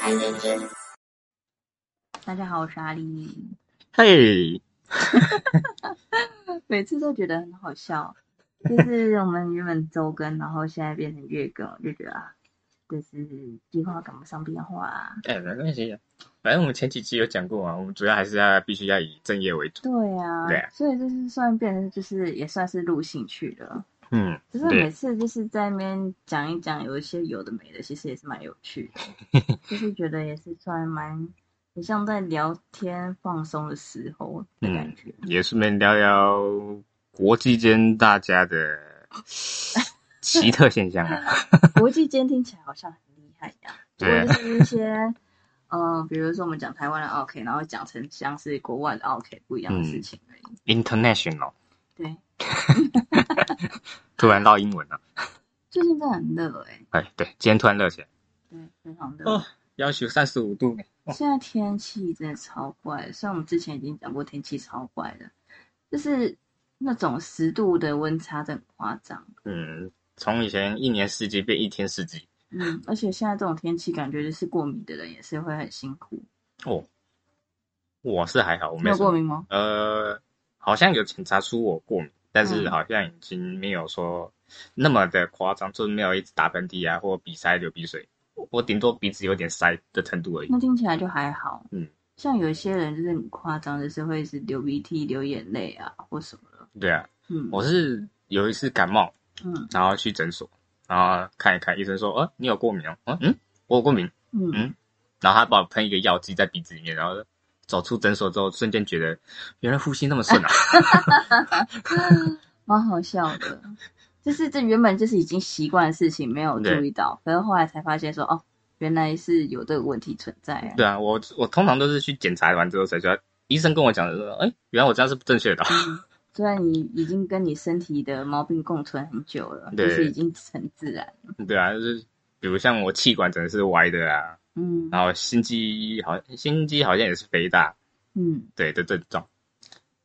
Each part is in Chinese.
太认真。大家好，我是阿丽。嘿，每次都觉得很好笑，就是我们原本周更，然后现在变成月更，我就觉得啊，就是计划赶不上变化啊。哎，没关系，反正我们前几期有讲过啊，我们主要还是要必须要以正业为主。对啊，对啊所以就是算变成就是也算是入兴趣的，嗯，就是每，次就是在那边讲一讲，有一些有的没的，其实也是蛮有趣的，就是觉得也是算蛮很像在聊天放松的时候的感觉。也顺便聊聊国际间大家的 奇特现象啊。国际间听起来好像很厉害一样对就是一些，嗯、比如说我们讲台湾的 OK，然后讲成像是国外的 OK 不一样的事情而已。International，对，突然唠英文了。最近真的很热哎、哎，对，今天突然热起来，对，非常热。哦要求三十五度。现在天气真的超怪，虽然我们之前已经讲过天气超怪的，就是那种十度的温差真的很夸张。嗯，从以前一年四季变一天四季。嗯，而且现在这种天气，感觉就是过敏的人也是会很辛苦。哦，我是还好，我没。有过敏吗？呃，好像有检查出我过敏，但是嗯好像已经没有说那么的夸张，就是没有一直打喷嚏啊，或鼻塞、流鼻水。我顶多鼻子有点塞的程度而已那。听起来就还好。嗯，像有一些人就是很夸张，就是会是流鼻涕、流眼泪啊，或什么的。对啊，嗯，我是有一次感冒，嗯然后去诊所，然后看一看，医生说，呃，你有过敏哦，嗯嗯，我有过敏，嗯嗯然后他把我喷一个药剂在鼻子里面，然后走出诊所之后，瞬间觉得原来呼吸那么顺啊。蛮好笑的。就是这原本就是已经习惯的事情，没有注意到，可是后来才发现说，哦，原来是有这个问题存在啊。对啊，我我通常都是去检查完之后才知道，医生跟我讲的说，哎，原来我这样是不正确的虽然你已经跟你身体的毛病共存很久了，就是已经很自然了。对啊，就是比如像我气管整个是歪的啊，嗯然后心肌好心肌好像也是肥大，嗯，对的症状。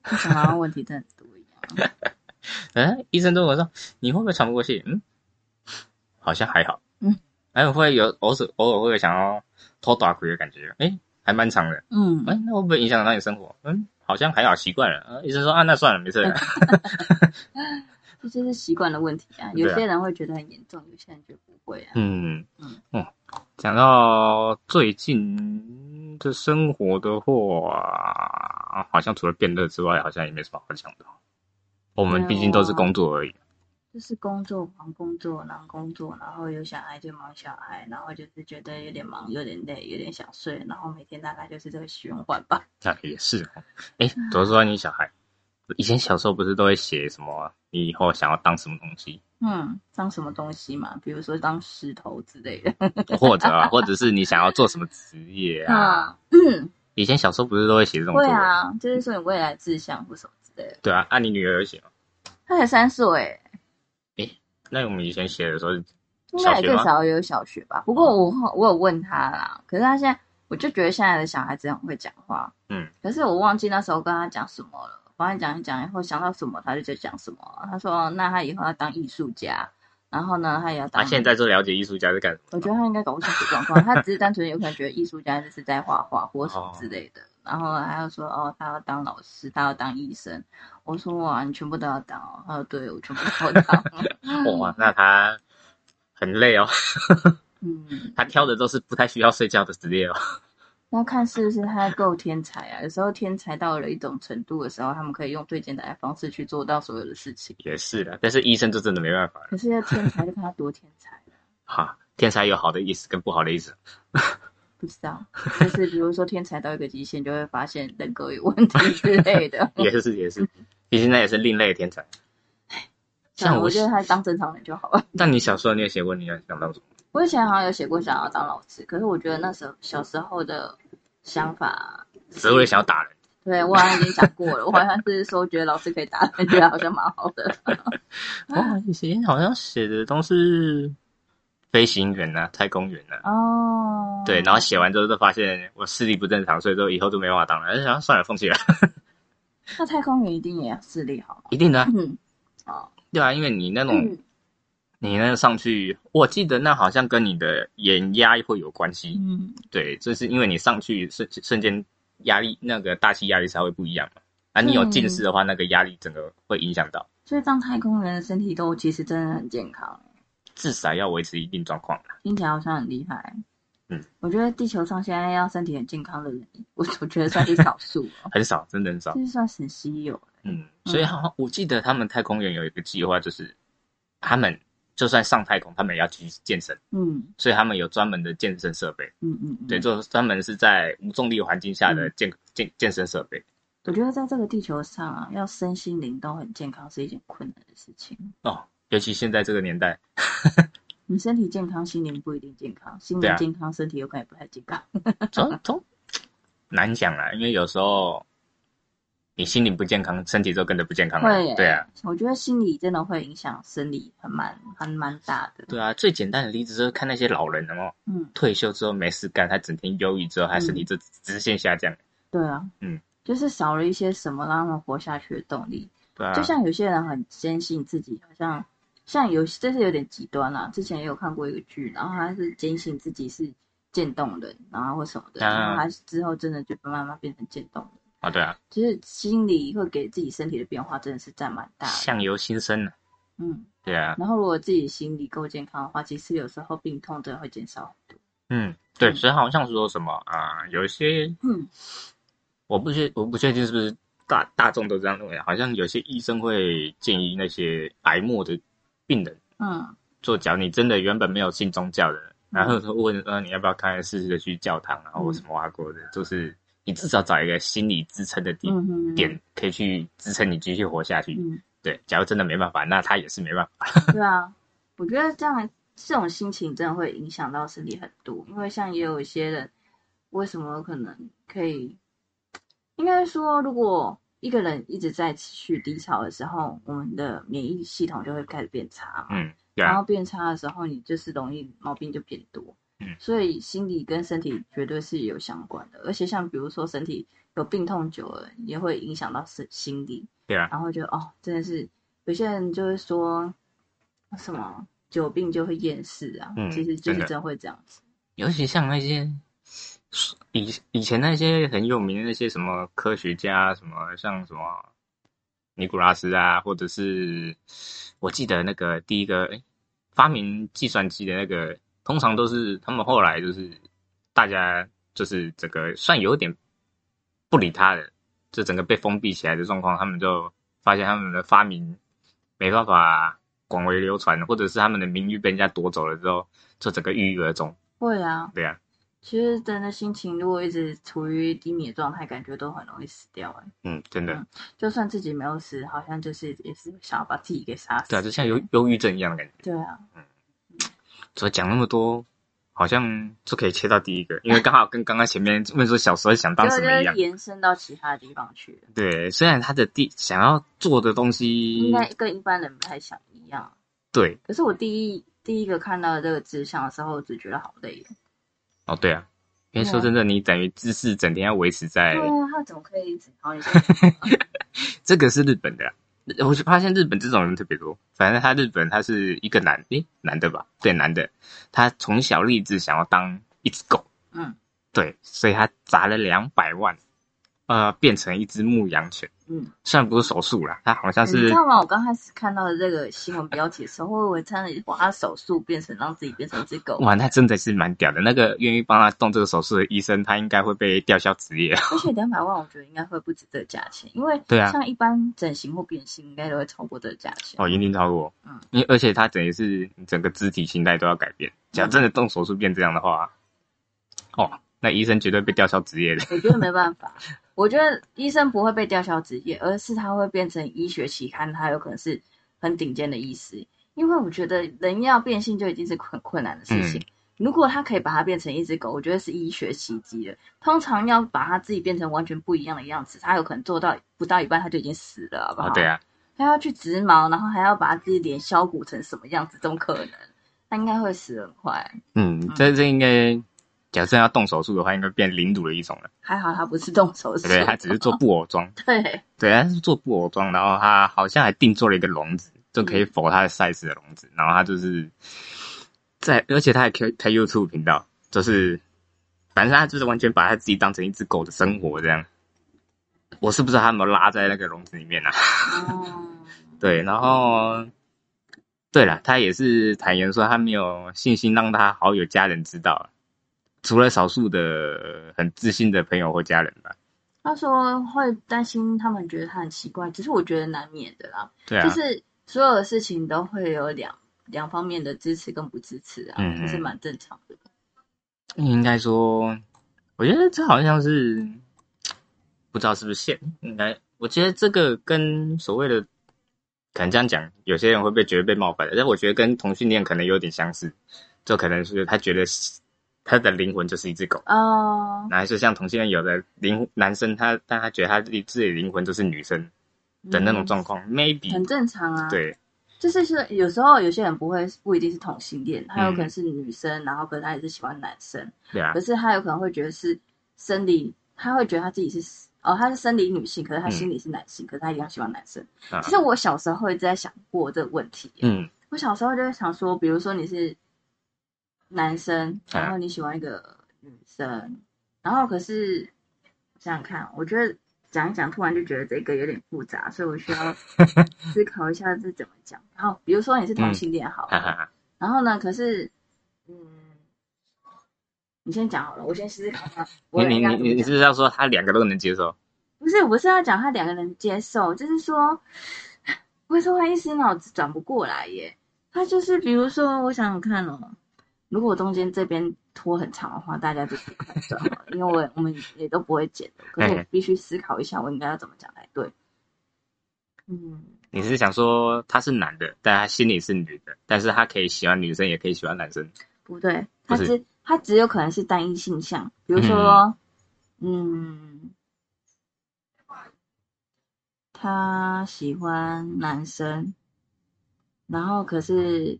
为什么好像问题真的多一样？嗯，医生跟我说你会不会喘不过气？嗯，好像还好。嗯，哎，会有偶尔偶尔会想要偷打鬼的感觉？哎，还蛮长的。嗯，哎，那会不会影响到你生活？嗯，好像还好，习惯了。啊，医生说啊，那算了，没事了。这就是习惯的问题啊。有些人会觉得很严重，有些人觉得不会啊。嗯嗯嗯，讲到最近的生活的话，好像除了变热之外，好像也没什么好讲的。我们毕竟都是工作而已。就是工作忙工作，然后工作，然后有小孩就忙小孩，然后就是觉得有点忙，有点累，有点想睡，然后每天大概就是这个循环吧。那也是哦。哎，怎么说你小孩？以前小时候不是都会写什么？你以后想要当什么东西，嗯，当什么东西嘛？比如说当石头之类的。或者啊，或者是你想要做什么职业啊？嗯，以前小时候不是都会写这种作文？会啊，就是说你未来志向或什么之类的。对啊，按、你女儿有写吗？她才三岁，那我们以前写的时候，应该最少有小学吧。不过我后我有问他啦，可是他现在我就觉得现在的小孩子很会讲话，嗯，可是我忘记那时候跟他讲什么了。反正讲一讲以后想到什么他就在讲什么。他说那他以后要当艺术家，然后呢他也要当。他、现在就了解艺术家是干什么我觉得他应该搞不清楚状况，他只是单纯有可能觉得艺术家就是在画画或什么之类的。然后他又说哦，他要当老师，他要当医生。我说哇，你全部都要当哦。他说对，我全部都要当。哇，那他很累哦。嗯，他挑的都是不太需要睡觉的职业哦。要看是不是他够天才啊。有时候天才到了一种程度的时候，他们可以用最简单的方式去做到所有的事情。也是的，但是医生就真的没办法了。可是要天才就看他多天才了，哈，天才有好的意思跟不好的意思。不知道。就是比如说天才到一个极限，就会发现人格有问题之类的。也是也是，毕竟那也是另类的天才。像我我觉得他当正常人就好了。但你小时候你也写过你要想当什么？我以前好像有写过想要当老师，可是我觉得那时候小时候的想法，只会想要打人。对我好像已经讲过了，我好像是说觉得老师可以打人，觉得好像蛮好的。哦，以前好像写的都是飞行员呐、太空员呐、哦，对，然后写完之后就发现我视力不正常，所以说以后就没办法当了。就想算了，放弃了。那太空员一定也要视力好。一定的啊、嗯，哦，对啊，因为你那种嗯你那上去，我记得那好像跟你的眼压会有关系。嗯，对，就是因为你上去瞬瞬间压力那个大气压力才会不一样嘛。啊，你有近视的话，那个压力整个会影响到。所以当太空人的身体都其实真的很健康，至少要维持一定状况听起来好像很厉害。嗯，我觉得地球上现在要身体很健康的人，我 我觉得算是少数哦，很少，真的很少这。是算很稀有。嗯，所以好像我记得他们太空人有一个计划，就是他们就算上太空，他们也要去健身，嗯所以他们有专门的健身设备。嗯嗯，嗯对，就是专门是在无重力环境下的健健健身设备。我觉得在这个地球上啊，要身心灵都很健康是一件困难的事情。哦，尤其现在这个年代，你身体健康，心灵不一定健康；心灵健康，身体有可能也不太健康。从从难讲啦，因为有时候你心理不健康，身体就跟着不健康了。对啊，我觉得心理真的会影响生理，很蛮还蛮大的。对啊，最简单的例子就是看那些老人，有没有嗯，退休之后没事干，他整天忧郁之后，他身体就直线下降。对啊，嗯，就是少了一些什么让他们活下去的动力。对啊，就像有些人很坚信自己，好像像有这是有点极端啦。之前也有看过一个剧，然后他是坚信自己是渐冻人，然后或什么的，啊然后他之后真的就慢慢变成渐冻人。啊，对啊，就是心理会给自己身体的变化，真的是占蛮大的。相由心生呢。嗯，对啊，然后如果自己心理够健康的话，其实有时候病痛真的会减少很多。嗯，对，嗯。所以好像说什么啊，有一些嗯。我不确我不确定是不是大大众都这样认为，好像有些医生会建议那些癌末的病人，嗯。做假如你真的原本没有信宗教的人，然后说问说你要不要看试试的去教堂，然后或什么挖过的，就是你至少找一个心理支撑的点、嗯点，可以去支撑你继续活下去。嗯，对，假如真的没办法，那他也是没办法。对啊，我觉得这样这种心情真的会影响到身体很多，因为像也有一些人，为什么可能可以，应该说，如果一个人一直在持续低潮的时候，我们的免疫系统就会开始变差嘛。嗯，对啊，然后变差的时候，你就是容易毛病就变多。嗯所以心理跟身体绝对是有相关的，而且像比如说身体有病痛久了，也会影响到身心理。对啊，然后就哦，真的是有些人就会说什么久病就会厌世啊，嗯其实就是真会这样子。尤其像那些以以前那些很有名的那些什么科学家，什么像什么尼古拉斯啊，或者是我记得那个第一个诶发明计算机的那个，通常都是他们后来就是大家就是整个算有点不理他的，就整个被封闭起来的状况，他们就发现他们的发明没办法广为流传，或者是他们的名誉被人家夺走了之后，就整个郁郁而终。会啊，对啊，其实真的心情如果一直处于低迷的状态，感觉都很容易死掉哎、嗯，真的，嗯就算自己没有死，好像就是也是想要把自己给杀死。对啊，就像忧忧郁症一样的感觉。对啊，所以讲那么多，好像就可以切到第一个，因为刚好跟刚刚前面问说小时候想当什么 一样。延伸到其他的地方去了，对，虽然他的第想要做的东西应，该跟一般人不太想一样。对，可是我第一第一个看到这个志向的时候，我只觉得好累哦。哦，对啊，因为说真的，你等于知识整天要维持在对啊，他怎么可以一直？好，你这个是日本的啊、我就发现日本这种人特别多。反正他日本他是一个男，诶，男的吧？对，男的，他从小立志想要当一只狗，嗯对，所以他砸了两百万，呃，变成一只牧羊犬。嗯，虽然不是手术啦，他好像是你知道吗？我刚开始看到的这个新闻标题的时候，我以为真的把他手术变成让自己变成一只狗，哇，那真的是蛮屌的。那个愿意帮他动这个手术的医生，他应该会被吊销职业。而且两百万，我觉得应该会不止这个价钱，因为对啊像一般整形或变性，应该都会超过这个价钱。哦，一定超过。嗯，因为而且他等于是你整个肢体形态都要改变。假如真的动手术变这样的话，哦，那医生绝对被吊销职业的。我觉得没办法，我觉得医生不会被吊销职业，而是他会变成医学期刊，他有可能是很顶尖的医师。因为我觉得人要变性就已经是很困难的事情，如果他可以把它变成一只狗，我觉得是医学奇迹了。通常要把他自己变成完全不一样的样子，他有可能做到不到一半他就已经死了，好不好？哦，对啊，他要去植毛，然后还要把自己脸削骨成什么样子，怎么可能？他应该会死得很快。嗯，这这应该，假设要动手术的话，应该变领乳的一种了。还好他不是动手术，对？他只是做布偶装，对，对，他是做布偶装，然后他好像还定做了一个笼子，就可以否他的 size 的笼子，然后他就是在，而且他还开开 YouTube 频道，就是反正他就是完全把他自己当成一只狗的生活这样。我是不知道他有没有拉在那个笼子里面啊？哦，对，然后对了，他也是坦言说他没有信心让他好友家人知道，除了少数的很自信的朋友或家人吧。他说会担心他们觉得他很奇怪，只是我觉得难免的啦。对啊，就是所有的事情都会有两两方面的支持跟不支持啊，这是蛮正常的。应该说，我觉得这好像是不知道是不是线，应该我觉得这个跟所谓的可能这样讲，有些人会被觉得被冒犯的，但我觉得跟同性恋可能有点相似，就可能是他觉得他的灵魂就是一只狗。哦，那还是像同性恋有的灵男生他，但他觉得他自己自己的灵魂就是女生的那种状况、，maybe 很 e 正常啊。，对，就是是有时候有些人不会不一定是同性恋，他有可能嗯。是女生，然后可能他也是喜欢男生，对啊。可，是他有可能会觉得是生理，他会觉得他自己是哦，他是生理女性，可是他心里是男性，可是他一样喜欢男生。啊。其实我小时候一直在想过这个问题，嗯。我小时候就在想说，比如说你是男生，啊然后你喜欢一个女生，然后可是想想看，我觉得讲一讲，突然就觉得这个有点复杂，所以我需要 思考一下这怎么讲。然后比如说你是同性恋好了，哈哈哈，然后呢，可是嗯，你先讲好了，我先思考一下。我你你你你是不是要说他两个都能接受？不是，我是要讲他两个人接受，就是说，为什么一时脑子转不过来耶？他就是比如说，我想想看哦，如果我中间这边拖很长的话，大家就不看转好了，因为我我们也都不会剪的，可是我哎必须思考一下，我应该要怎么讲才对。嗯，你是想说他是男的，但他心里是女的，但是他可以喜欢女生，也可以喜欢男生。不对，他是只他只有可能是单一性向，比如说，嗯，他喜欢男生，然后可是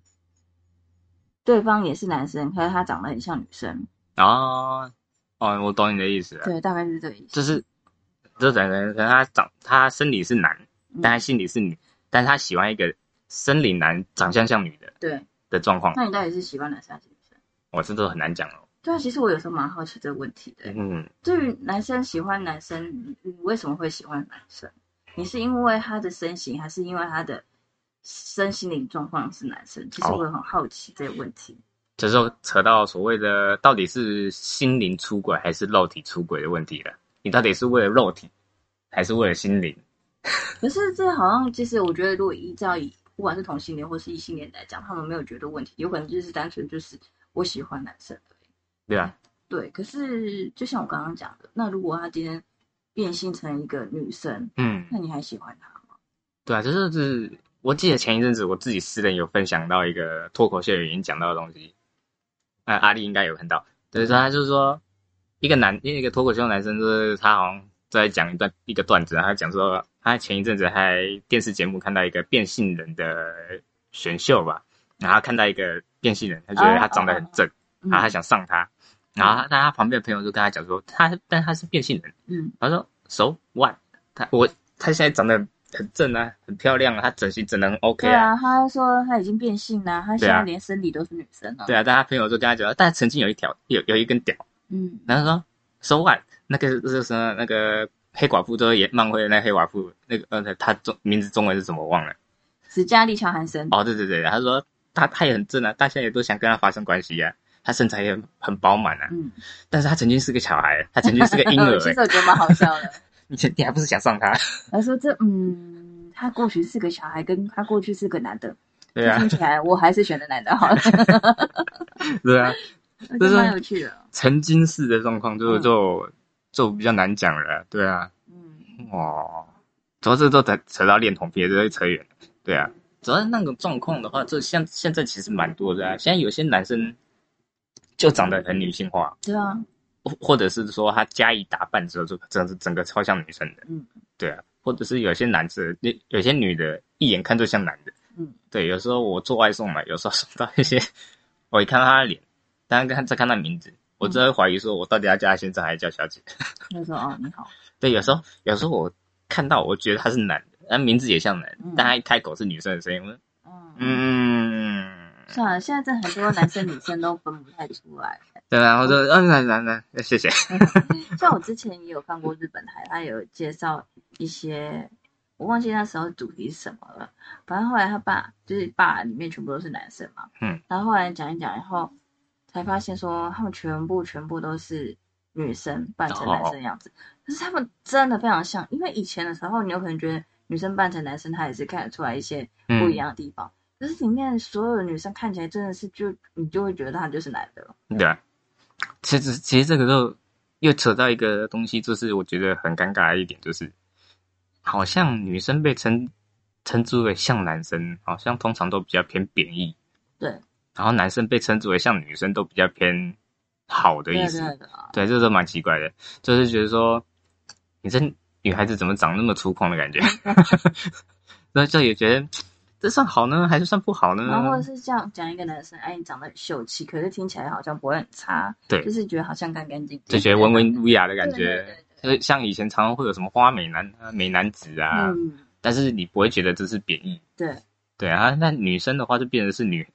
对方也是男生，可是他长得很像女生，哦哦，我懂你的意思了，对，大概是这个意思。就是就等于可能他长他生理是男，嗯但他心里是女，但他喜欢一个生理男长相像女的对，的状况，那你到底是喜欢男生还是女生？我这都很难讲哦。对啊，其实我有时候蛮好奇这个问题的。嗯，对于男生喜欢男生，你你为什么会喜欢男生？你是因为他的身形，还是因为他的身心灵状况是男生？其实哦我很好奇这个问题。这时候扯到所谓的到底是心灵出轨还是肉体出轨的问题了。你到底是为了肉体，还是为了心灵？可是这好像其实我觉得，如果依照以不管是同性恋或是异性恋来讲，他们没有觉得问题，有可能就是单纯就是我喜欢男生而已。对啊，对，可是就像我刚刚讲的，那如果他今天变性成一个女生，嗯，那你还喜欢他吗？对啊，就是就是，我记得前一阵子我自己私人有分享到一个脱口秀演员讲到的东西，呃，阿丽应该有看到，就是说他就是说一个男，一个脱口秀男生，就是他好像在讲一段一个段子，然后他讲说他前一阵子还电视节目看到一个变性人的选秀吧，然后他看到一个变性人，他觉得他长得很正，嗯然后他想上他，然后他但他旁边的朋友就跟他讲说他，但他是变性人。嗯他说，so what？他我他现在长得很正啊，很漂亮啊，她整形整的很 OK 对啊，她说她已经变性了，她现在连生理都是女生了。对啊，但她朋友就跟她讲，但曾经有一条有有一根屌，嗯，然后说，so what？那个是什么？那个黑寡妇就是演漫威的那黑寡妇，那个呃，她中名字中文是什么我忘了？史嘉丽·乔韩森。哦，对对对，她说她她也很正啊，大家也都想跟她发生关系啊，他身材也很很饱满啊，嗯，但是他曾经是个小孩，他曾经是个婴儿、欸，其实我觉得蛮好笑的。你你还不是想上他？他说这嗯，他过去是个小孩，跟他过去是个男的，对啊听，起来我还是选的男的好了，对啊，我觉得蛮有趣的。曾经是的状况就嗯就就比较难讲了，对啊，嗯，哦，主要这都扯扯到恋童癖，这会扯远了，对啊，主要是那种状况的话，这现现在其实蛮多的啊，现在有些男生就长得很女性化，对啊，或或者是说他加以打扮之后，就整整个超像女生的，嗯，对啊，或者是有些男生，有有些女的，一眼看就像男的，嗯，对，有时候我做外送嘛，有时候送到一些，我一看到他的脸，当然看再看他名字，我真的怀疑说，我到底要叫他先生还是叫小姐？他说哦你好，对，有时候有时候我看到，我觉得他是男的，那名字也像男，的但他一开口是女生的声音，我说嗯，嗯，算了，现在这很多男生女生都分不太出来。对啊，我说嗯，来来来，谢谢，像我之前也有看过日本台，他有介绍一些，我忘记那时候主题是什么了。反正后来他爸就是爸里面全部都是男生嘛，嗯，然后后来讲一讲然后，才发现说他们全部全部都是女生扮成男生的样子，可是他们真的非常像，因为以前的时候你有可能觉得女生扮成男生，他也是看得出来一些不一样的地方，可是里面所有的女生看起来真的是就你就会觉得她就是男的了。对。啊，其实其实这个就又扯到一个东西，就是我觉得很尴尬的一点，就是好像女生被称称之为像男生，好像通常都比较偏贬义，对，然后男生被称之为像女生都比较偏好的意思，对对对啊，对，这都蛮奇怪的，就是觉得说，你这女孩子怎么长那么粗犷的感觉？那就也觉得这算好呢，还是算不好呢？然后或者是这样讲一个男生，哎，你长得很秀气，可是听起来好像不会很差，对。就是觉得好像干干净净，就觉得文文儒雅的感对觉，就是像以前常常会有什么花美男、啊、美男子啊，嗯，但是你不会觉得这是贬义，对，对啊。那女生的话就变成是女，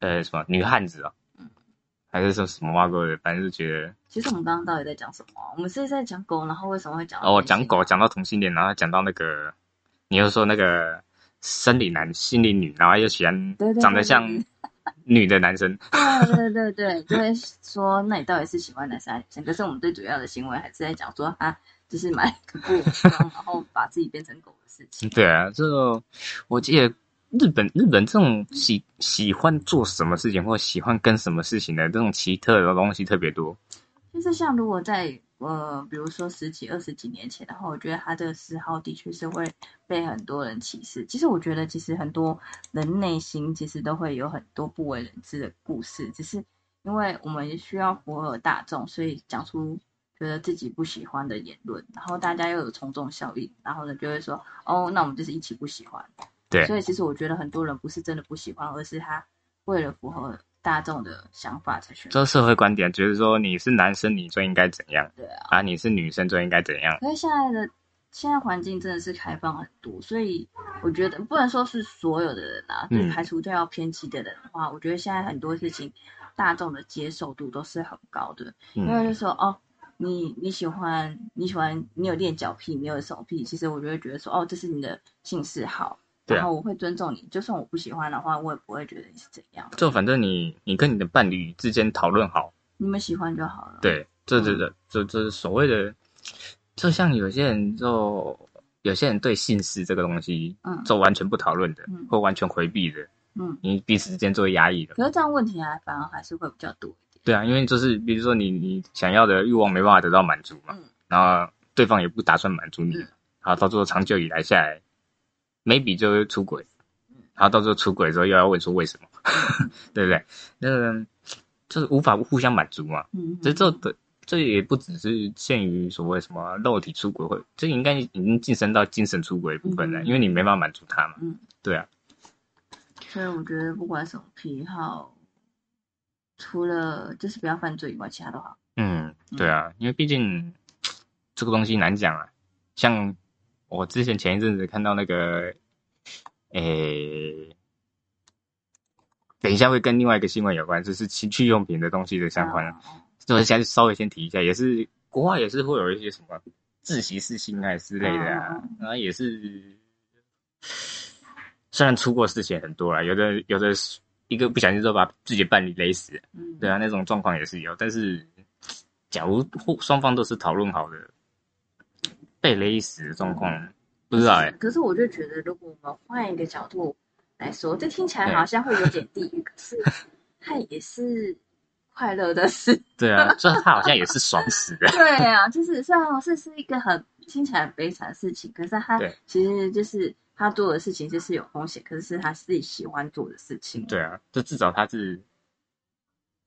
呃，什么女汉子啊，嗯。还是说什么挖沟的，反正就觉得。其实我们刚刚到底在讲什么？我们是在讲狗，然后为什么会讲到哦，讲狗讲到同性恋，然后讲到那个，你又说那个生理男、心理女，然后又喜欢长得像女的男生，对对对对，就会说，那你到底是喜欢男生还是女生？可是我们最主要的行为还是在讲说，啊就是买一个布，然后把自己变成狗的事情。对啊，这个我记得日本日本这种喜喜欢做什么事情或喜欢跟什么事情的这种奇特的东西特别多。就是像如果在呃，比如说十几、二十几年前的话，我觉得他这个嗜好的确是会被很多人歧视。其实我觉得，其实很多人内心其实都会有很多不为人知的故事，只是因为我们需要符合大众，所以讲出觉得自己不喜欢的言论，然后大家又有从众效应，然后呢就会说，哦，那我们就是一起不喜欢。对所以其实我觉得很多人不是真的不喜欢，而是他为了符合大众的想法才选择。这社会观点觉得说你是男生你就应该怎样对啊。啊，你是女生就应该怎样。因为现在的现在环境真的是开放很多，所以我觉得不能说是所有的人啊，嗯就排除掉偏激的人的话，我觉得现在很多事情大众的接受度都是很高的，因为就嗯，说哦。你你喜欢你喜欢你有练脚癖，你有手癖，其实我就会觉得说哦，这是你的性嗜好，然后我会尊重你，就算我不喜欢的话，我也不会觉得你是怎样，就反正你你跟你的伴侣之间讨论好，你们喜欢就好了。，对，这这这这这是所谓的，就像有些人就有些人对性事这个东西，嗯。就完全不讨论的嗯，或完全回避的，嗯，你彼此之间就会压抑的。可是这样问题还反而还是会比较多一点。对啊，因为就是比如说你你想要的欲望没办法得到满足嘛，嗯。然后对方也不打算满足你，嗯。然后到最后长久以来下来，maybe 就会出轨，嗯然后到最后出轨之后又要问说为什么，对不对？那个就是无法互相满足嘛。嗯，这这的这也不只是限于所谓什么肉体出轨，或这应该已经晋升到精神出轨的部分了，嗯因为你没办法满足他嘛。嗯，对啊，所以我觉得不管什么癖好，除了就是不要犯罪以外，其他都好。嗯，对啊，因为毕竟这个东西难讲啊。像我之前前一阵子看到那个，诶、等一下会跟另外一个新闻有关，就是情趣用品的东西的相关。啊就是先稍微先提一下，也是国外也是会有一些什么自习室性爱之类的啊然后也是虽然出过事情很多啦，有的有的一个不小心就把自己的伴侣勒死，嗯，对啊，那种状况也是有。但是假如互双方都是讨论好的，被勒死的状况，不知道哎、可是我就觉得，如果我们换一个角度来说，这听起来好像会有点地狱，可是他也是快乐的事。对啊，所以他好像也是爽死的。对啊，就是虽然是是一个很听起来很悲惨的事情，可是他其实就是他做的事情就是有风险，可是是他自己喜欢做的事情。对啊，就至少他是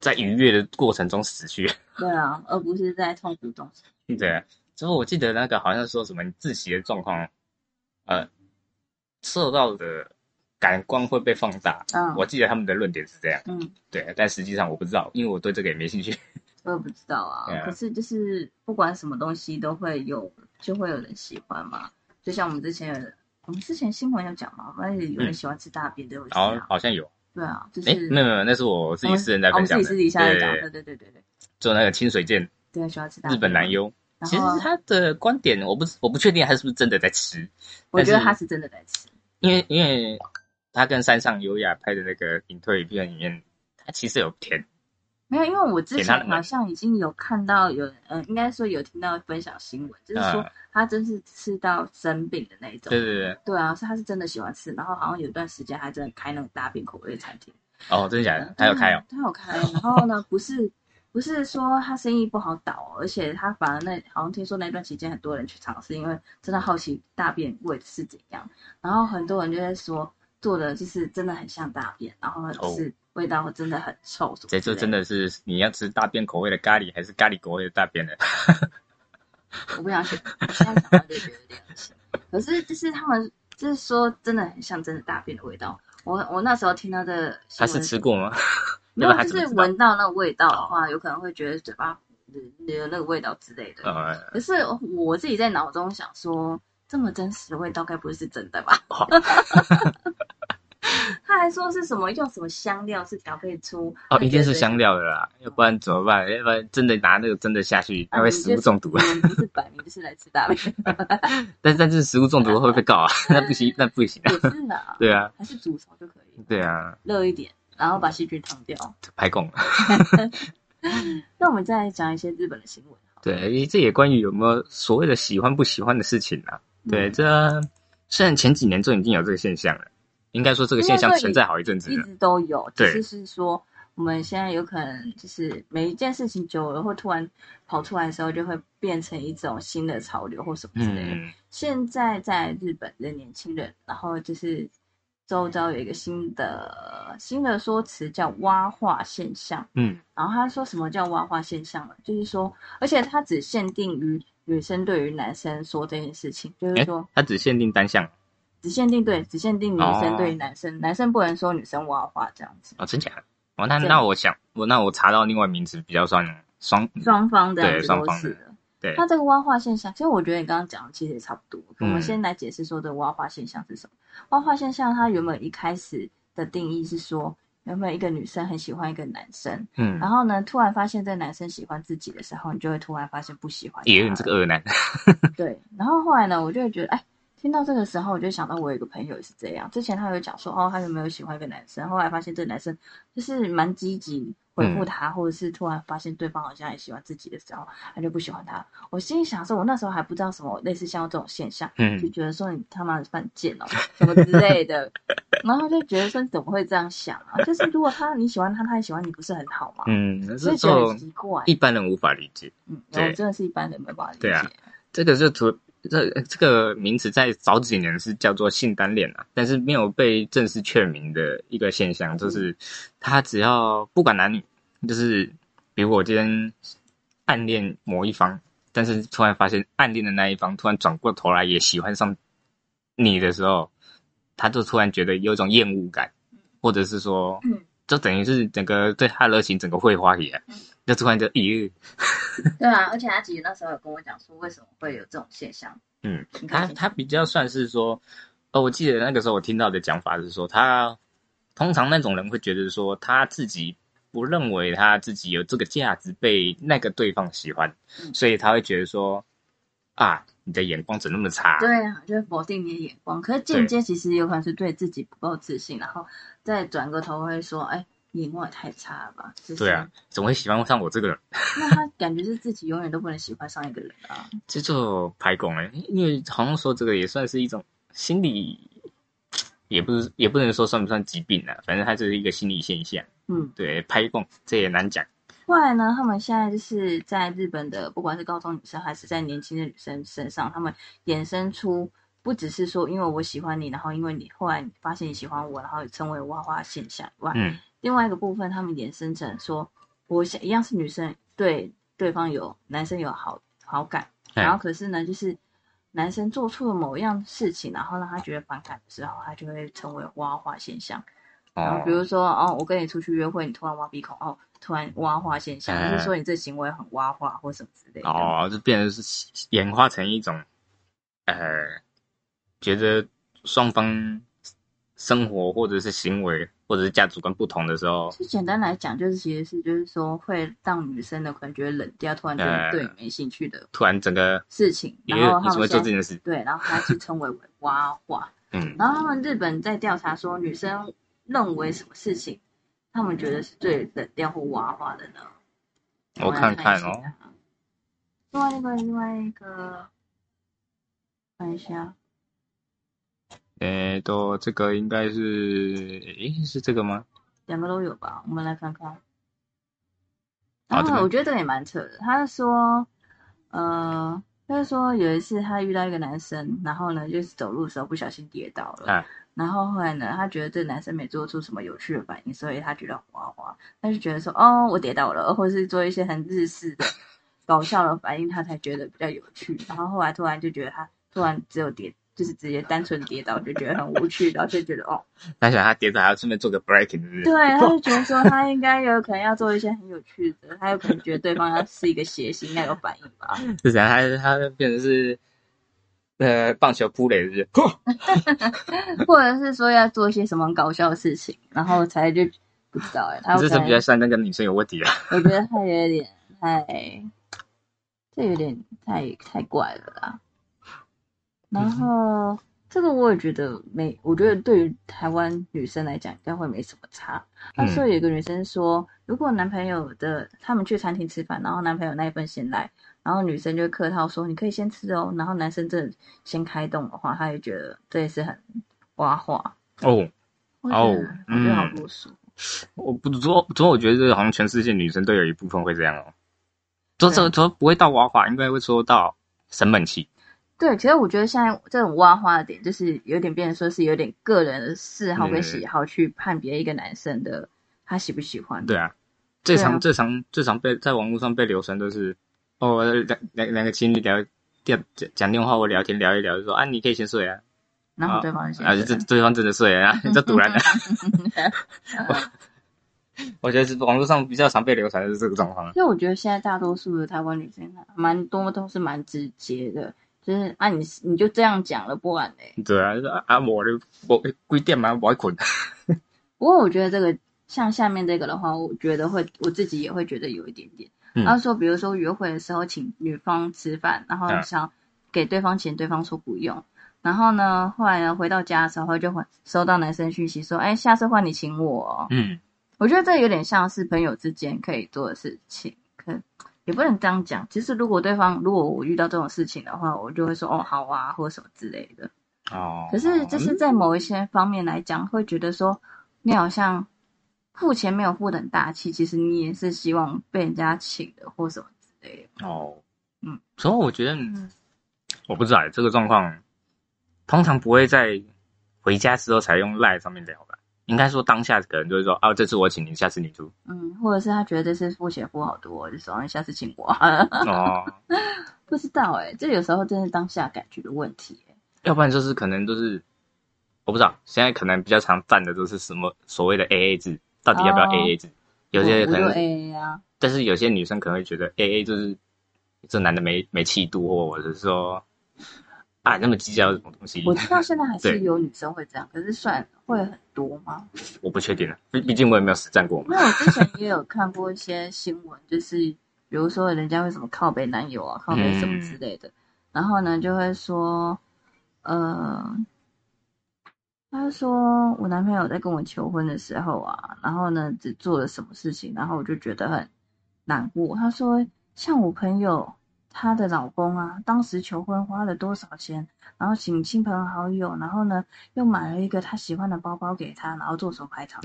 在愉悦的过程中死去。对啊，而不是在痛苦中。对啊，之后我记得那个好像说什么自习的状况，呃，受到的感官会被放大。嗯，我记得他们的论点是这样，嗯，对，但实际上我不知道，因为我对这个也没兴趣。我也不知道啊。可是就是不管什么东西都会有，就会有人喜欢嘛。就像我们之前我们之前新闻有讲嘛，反正有人喜欢吃大便的，好好像有。对啊，就哎，是没有没有，那是我自己私人在分享的。自己私底下在讲，对对对对对对，做那个清水剑，对，喜欢吃大便日。本男优。其实他的观点，我不我不确定他是不是真的在吃，我觉得他是真的在吃。因为因为他跟山上优雅拍的那个隐退片里面，他其实有甜，没有，因为我之前好像已经有看到有，呃，应该说有听到分享新闻，就是说嗯他真是吃到生病的那一种。对对对，对啊，是他是真的喜欢吃，然后好像有段时间还真的开那种大便口味的餐厅。哦，真的假的？他有开哦，他有开。然后呢，不是不是说他生意不好倒，而且他反而那好像听说那段期间很多人去尝试，因为真的好奇大便味是怎样。然后很多人就在说做的就是真的很像大便，然后是味道真的很臭什么之类。这就真的是你要吃大便口味的咖喱，还是咖喱口味的大便呢？我不想选，我现在想到就觉得有点恶心。可是就是他们就是说真的很像真的大便的味道。我我那时候听到的新他是吃过吗？没有，就是闻到那个味道的话，有可能会觉得嘴巴有那个味道之类的。呃，可是我自己在脑中想说，这么真实的味道该不会是真的吧？好 他还说是什么用什么香料是调配出哦，一定是香料的啦，要不然怎么办？要不然真的拿那个真的下去，啊那会食物中毒。不是摆明就是来吃大便，但是但是食物中毒会不会被告啊？那不行，那不行啊。也是啦，对啊，还是煮熟就可以，对啊，热一点，然后把细菌烫掉。排供。那我们再来讲一些日本的新闻。对，这也关于有没有所谓的喜欢不喜欢的事情啊。对，嗯这虽然前几年就已经有这个现象了，应该说这个现象存在好一阵子了。一直都有，只对是是说我们现在有可能就是每一件事情久了，或突然跑出来的时候，就会变成一种新的潮流或什么之类的。嗯，现在在日本的年轻人，然后就是周遭有一个新的新的说辞叫“蛙化现象”。嗯，然后他说什么叫蛙化现象呢？就是说，而且它只限定于女生对于男生说这件事情，就是说他只限定单向只限定对，只限定女生哦对于男生，男生不能说女生蛙化这样子。哦，真假的？哦，那那我想，我那我查到另外名词比较算双双方这样对双方的。对那这个蛙化现象，其实我觉得你刚刚讲的其实也差不多。我们嗯先来解释说这个蛙化现象是什么。蛙化现象它原本一开始的定义是说，原本一个女生很喜欢一个男生，嗯然，后呢，突然发现这男生喜欢自己的时候，你就会突然发现不喜欢他耶，你这个恶男，对，然后后来呢，我就会觉得，哎，听到这个时候，我就想到我有一个朋友也是这样。之前他有讲说，哦，他有没有喜欢一个男生？后来发现这个男生就是蛮积极回复他，或者是突然发现对方好像也喜欢自己的时候，他就不喜欢他。我心里想说，我那时候还不知道什么类似像这种现象，嗯就觉得说你他妈的犯贱哦，什么之类的。然后就觉得说你怎么会这样想啊？就是如果他你喜欢他，他也喜欢你，不是很好吗？嗯，这所以觉得就很奇怪。一般人无法理解。嗯，对我真的是一般人没办法理解。对啊这个就除这这个名词在早几年是叫做性单恋啊，但是没有被正式确明的一个现象，就是他只要不管男女，就是比如我今天暗恋某一方，但是突然发现暗恋的那一方突然转过头来也喜欢上你的时候，他就突然觉得有一种厌恶感，或者是说，嗯。就等于是整个对他的热情整个会花起来，就突然就咦。对啊，而且他其实那时候有跟我讲说，为什么会有这种现象。嗯，他他比较算是说，哦，我记得那个时候我听到的讲法是说，他通常那种人会觉得说，他自己不认为他自己有这个价值被那个对方喜欢，嗯所以他会觉得说，啊，你的眼光怎么那么差？对啊，就是否定你的眼光，可是间接其实有可能是对自己不够自信，然后再转个头会说，哎，你眼光也太差了吧？就是、对啊，，怎么会喜欢上我这个人？那他感觉是自己永远都不能喜欢上一个人啊。这就排拱了，因为好像说这个也算是一种心理，也不是也不能说算不算疾病啊，反正它就是一个心理现象。嗯，对，拍供这也难讲。后来呢，他们现在就是在日本的，不管是高中女生还是在年轻的女生身上，他们衍生出不只是说因为我喜欢你，然后因为你后来发现你喜欢我，然后成为挖花现象以外，嗯另外一个部分，他们衍生成说，我想一样是女生对对方有男生有好好感，哎然后可是呢，就是男生做出了某一样事情，然后让他觉得反感的时候，他就会成为挖花现象。然后哦比如说，哦，我跟你出去约会，你突然挖鼻孔，哦，突然挖花现象，哎就是说你这行为很挖花或什么之类的。哦，就变成是演化成一种，呃，觉得双方生活或者是行为或者是价值观不同的时候，就简单来讲，就是其实是就是说会让女生的可能觉得冷掉，突然觉得对你没兴趣的突然整个事情，因然后你怎么会做这件事？对，然后他去称为为蛙化。嗯，然后他们日本在调查说，女生认为什么事情，他们觉得是最冷掉或蛙化的呢？我看看哦。另外一个，另外一个，看一下，诶，都这个应该是，诶，是这个吗？两个都有吧？我们来看看。好然后这边我觉得这个也蛮扯的。他是说，呃，他说有一次他遇到一个男生，然后呢，就是走路的时候不小心跌倒了。啊然后后来呢，他觉得这个男生没做出什么有趣的反应，所以他觉得很花花，他就觉得说，哦，我跌倒了，或是做一些很日式的搞笑的反应，他才觉得比较有趣。然后后来突然就觉得他突然只有跌，就是直接单纯跌倒，就觉得很无趣，然后就觉得哦，他想他跌倒还要顺便做个 breaking，是不是？对，他就觉得说 他应该有可能要做一些很有趣的，他有可能觉得对方要是一个谐星，要有反应吧。是怎样？他他变成是呃棒球扑垒，是不是？或者是说要做一些什么搞笑的事情，然后才就不知道哎、他有这是比较像那个女生有问题啊。我觉得他有点太，这有点太太怪了啦。然后这个我也觉得没，我觉得对于台湾女生来讲，应该会没什么差。那时候有一个女生说，如果男朋友的他们去餐厅吃饭，然后男朋友那一份先来，然后女生就客套说你可以先吃哦，然后男生真的先开动的话，他也觉得这也是很挖话。哦，哦我觉得好嗯啰嗦。我不做，做我觉得这好像全世界女生都有一部分会这样哦。做这对做不会到挖话，应该会说到生闷气。对，其实我觉得现在这种挖花的点，就是有点变成说是有点个人的嗜好跟喜好去判别一个男生的他喜不喜欢。对啊，最常、啊最常最常被在网络上被流传都是哦，两两两个情侣聊电讲讲电话或聊天聊一聊，就说啊，你可以先睡啊，然后对方就啊，先这对方真的睡啊，这堵然的。我觉得是网络上比较常被流传的是这个状况。因为我觉得现在大多数的台湾女生蛮多都是蛮直接的，就是啊你你就这样讲了，不然嘞。对啊，就是啊啊，我的我几点嘛，我要困。不过我觉得这个像下面这个的话，我觉得会我自己也会觉得有一点点。嗯他说，比如说约会的时候请女方吃饭，然后嗯想给对方钱，对方说不用。然后呢，后来呢回到家的时候就会收到男生讯息说：“哎，下次换你请我哦。嗯，”我觉得这有点像是朋友之间可以做的事情，可也不能这样讲。其实如果对方如果我遇到这种事情的话，我就会说：“哦，好啊，或者什么之类的。”哦，可是就是在某一些方面来讲，会觉得说你好像付钱没有付的很大气，其实你也是希望被人家请的或什么之类的。哦，嗯，所以我觉得，我不知道欸这个状况，通常不会在回家之后才用赖上面聊吧。应该说当下可能就是说，哦，这次我请你，下次你出。嗯，或者是他觉得这次付钱付好多，就说下次请我啊。哦，不知道哎、这有时候真是当下感觉的问题、欸。要不然就是可能都是，我不知道，现在可能比较常犯的都是什么所谓的 A A 制，到底要不要哦 A A 制？有些可能 A A 啊，但是有些女生可能会觉得 A A 就是这男的没没气度，或者是说啊那么计较什么东西，我知道现在还 是有女生会这样，可是算会很多吗？我不确定了，毕毕竟我也没有实战过嘛。因为我之前也有看过一些新闻，就是比如说人家会什么靠北男友啊，靠北什么之类的，然后呢就会说，呃，他说我男朋友在跟我求婚的时候啊，然后呢只做了什么事情，然后我就觉得很难过。他说像我朋友她的老公啊，当时求婚花了多少钱，然后请亲朋好友，然后呢又买了一个她喜欢的包包给她，然后做手拍场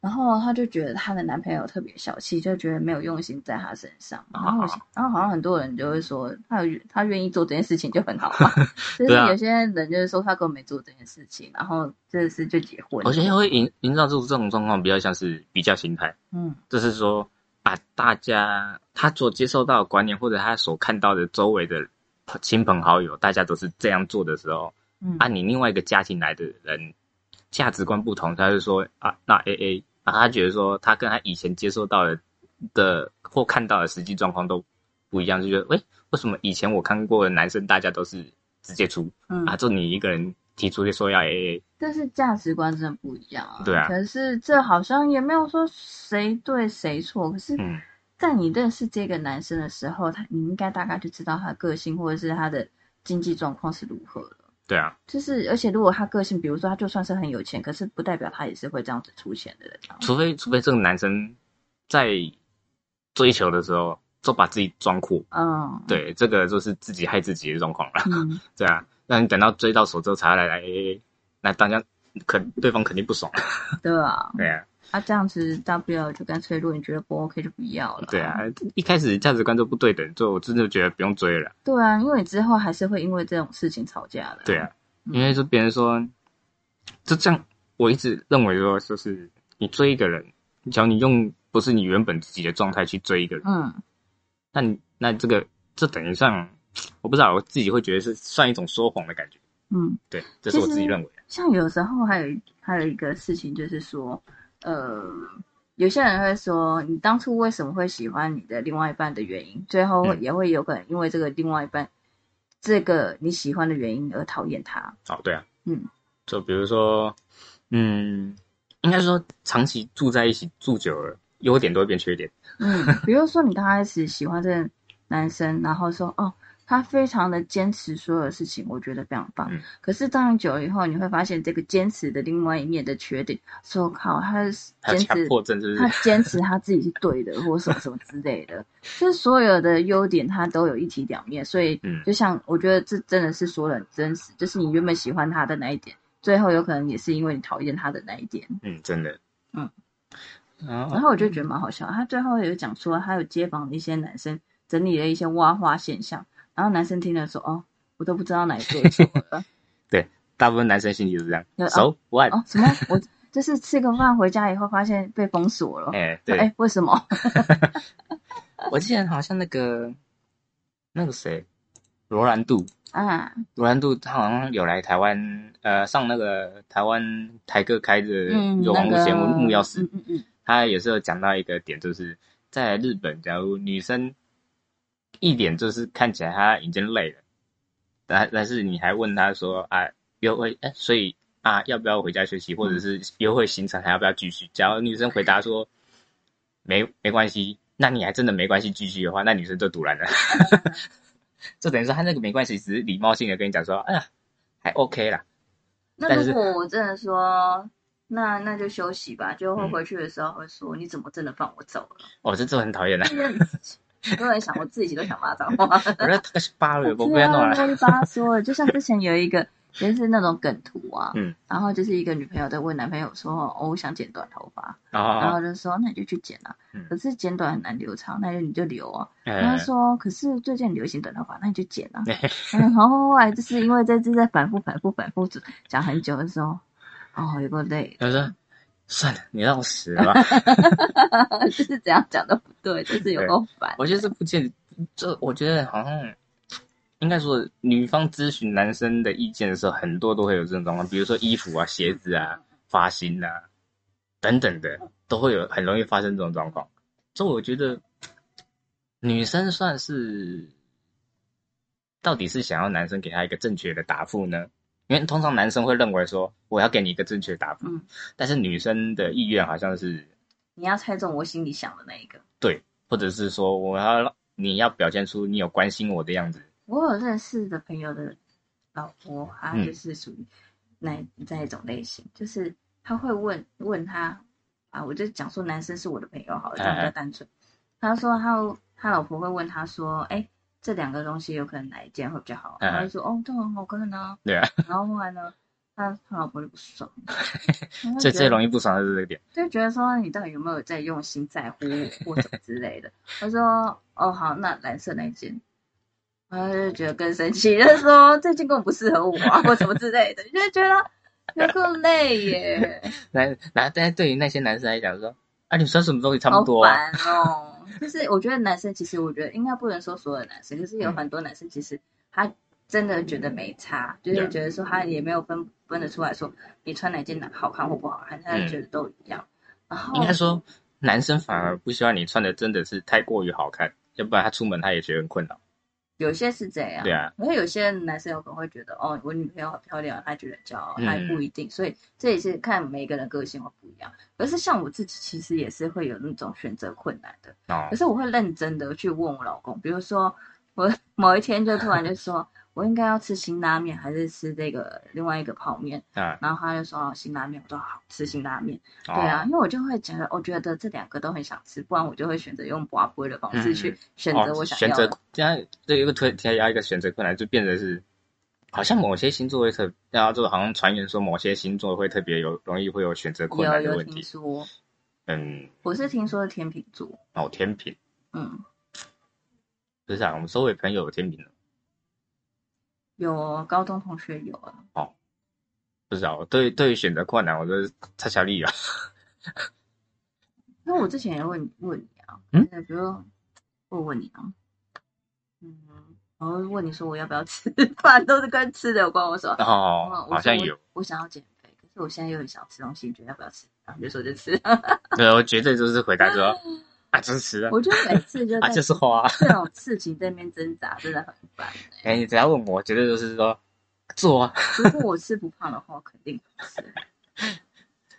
然后她就觉得她的男朋友特别小气，就觉得没有用心在她身上。然后我，然后好像很多人就会说，她有他愿意做这件事情就很好嘛。就是有些人就是说她根本没做这件事情，然后这次就结婚了。我觉得会营营造出这种状况，比较像是比较心态，嗯就是说啊，大家他所接受到的观念，或者他所看到的周围的亲朋好友，大家都是这样做的时候，嗯。啊，你另外一个家庭来的人价值观不同，他就说啊，那 A A 啊，他觉得说他跟他以前接受到的的或看到的实际状况都不一样，就觉得喂，为什么以前我看过的男生大家都是直接出嗯。啊，就你一个人提出说要 AA，但是价值观真的不一样啊。对啊可是这好像也没有说谁对谁错。可是，嗯在你认识这个男生的时候，他你应该大概就知道他的个性或者是他的经济状况是如何了。对啊，就是，而且如果他个性，比如说他就算是很有钱，可是不代表他也是会这样子出钱的。除非除非这个男生在追求的时候就把自己装酷，嗯，，对，这个就是自己害自己的状况了。嗯，对啊，那你等到追到手之后才来来那大家肯对方肯定不爽。对啊，对啊，他这样子大不了就干脆，如果你觉得不 OK 就不要了。对啊，一开始价值观都不对等，就我真的觉得不用追了。对啊，因为你之后还是会因为这种事情吵架的。对啊，嗯因为就别人说，就这样，我一直认为说，就是你追一个人，只要你用不是你原本自己的状态去追一个人，嗯，那你那这个这等于上，我不知道我自己会觉得是算一种说谎的感觉。嗯，对，这是我自己认为的。像有时候还有还有一个事情就是说，呃，有些人会说，你当初为什么会喜欢你的另外一半的原因，最后嗯也会有可能因为这个另外一半这个你喜欢的原因而讨厌他。哦，对啊，嗯，就比如说，嗯，应该说长期住在一起住久了，优点都会变缺点。嗯，比如说你刚开始喜欢这个男生，然后说哦，他非常的坚持所有的事情，我觉得非常棒。嗯可是当你久了以后，你会发现这个坚持的另外一面的缺点，说靠，他是 强迫症，他？坚持他自己是对的，或什么什么之类的，就是所有的优点他都有一体两面，所以嗯就像我觉得这真的是说的很真实，就是你原本喜欢他的那一点，最后有可能也是因为你讨厌他的那一点。嗯，真的。嗯然然后我就觉得蛮好笑，他最后有讲说，他有街坊的一些男生整理了一些挖花现象，然后男生听了说，哦，我都不知道哪一对错了。大部分男生心里就是这样有。So what？哦，什么？我就是吃个饭回家以后发现被封锁了。哎，哎、对，为什么？我记得好像那个那个谁，罗兰度，啊，罗兰度他好像有来台湾，呃，上那个台湾台哥开的嗯，有网络节目《那个木曜四》嗯嗯嗯，他也是有讲到一个点，就是在日本，假如女生一点就是看起来他已经累了，但但是你还问他说啊约会，哎，所以啊要不要回家休息，或者是约会行程还要不要继续？假如女生回答说没没关系，那你还真的没关系继续的话，那女生就堵然了。就等于说他那个没关系，只是礼貌性的跟你讲说，哎呀还 OK 啦。那如果我真的说，那那就休息吧，就会嗯回去的时候会说，你怎么真的放我走了？哦，这这很讨厌的，很多人想，我自己都想骂脏话。我说他是八了，我不要弄了。啰里吧嗦的，就像之前有一个也是那种梗图啊，嗯，然后就是一个女朋友在问男朋友说，哦，我想剪短头发，然哦，后就说那你就去剪啊，嗯可是剪短很难留长，那就你就留啊。他哎说，可是最近流行短头发，那你就剪啊。然后后来就是因为在这在反复反复反复讲很久的时候，哦，有个累，他说：“算了，你让我死了吧。就 是怎样讲都不对，就是有够烦。我觉得这不见，这我觉得好像应该说，女方咨询男生的意见的时候，很多都会有这种状况，比如说衣服啊、鞋子啊、发型啊等等的，都会有很容易发生这种状况。所以我觉得女生算是到底是想要男生给她一个正确的答复呢？因为通常男生会认为说我要给你一个正确答复，嗯但是女生的意愿好像是你要猜中我心里想的那一个。对，或者是说我要让你要表现出你有关心我的样子。我有认识的朋友的老婆，她嗯就是属于那那一种类型，就是他会问问他啊，我就讲说男生是我的朋友好了，这样比较单纯。他说他他老婆会问他说，哎、这两个东西有可能哪一件会比较好？嗯他就说哦，都很好看啊。对啊，然后后来呢，他他老婆就不爽，最最容易易不爽的是这个点。就觉得说你到底有没有在用心在乎我或什么之类的。他说哦好，那蓝色那一件。然后就觉得更生气，就是说这件根本不适合我啊，或什么之类的，就会觉得有够累耶，男男，但是对于那些男生来讲说，啊，你穿什么东西差不多、啊。烦哦。就是我觉得男生其实，我觉得应该不能说所有男生，就是有很多男生其实他真的觉得没差，就是觉得说他也没有分分得出来说你穿哪件好看或不好看，他觉得都一样。然后应该说，男生反而不希望你穿的真的是太过于好看，要不然他出门他也觉得很困扰。有些是这样，对啊，因为有些男生有可能会觉得，哦，我女朋友好漂亮，他觉得骄傲，嗯他也不一定，所以这也是看每个人个性会不一样。可是像我自己，其实也是会有那种选择困难的，哦。可，是我会认真的去问我老公，比如说我某一天就突然就说，我应该要吃辛拉面还是吃这个另外一个泡面，啊，然后他就说哦辛拉面，我说好吃辛拉面，哦。对啊，因为我就会觉得，我觉得这两个都很想吃，不然我就会选择用拔杯的方式去嗯选择我哦，选择想要的。这样这一个推添加一个选择困难，就变成是，好像某些星座会特，然后就好像传言说某些星座会特别有容易会有选择困难的问题。说，嗯，我是听说天秤座，哦，天秤，嗯，不是啊，我们周围朋友有天秤的，有哦高中同学有啊，哦不知道。对对于选择困难，我都是差小力啊。因为我之前也问问你啊，嗯嗯，比如说我问你啊，嗯，然后问你说我要不要吃 饭，都是跟吃的有关。我说，哦好像有，我，我想要减肥，可是我现在又很想吃东西，你觉得要不要吃？然后就说就吃。对，我绝对就是回答说啊，支持啊，我觉得每次就 啊，在就是花。这种事情在那边挣扎，真的很烦、欸。哎，你只要问我，绝对就是说做啊。如果我吃不胖的话，我肯定不吃。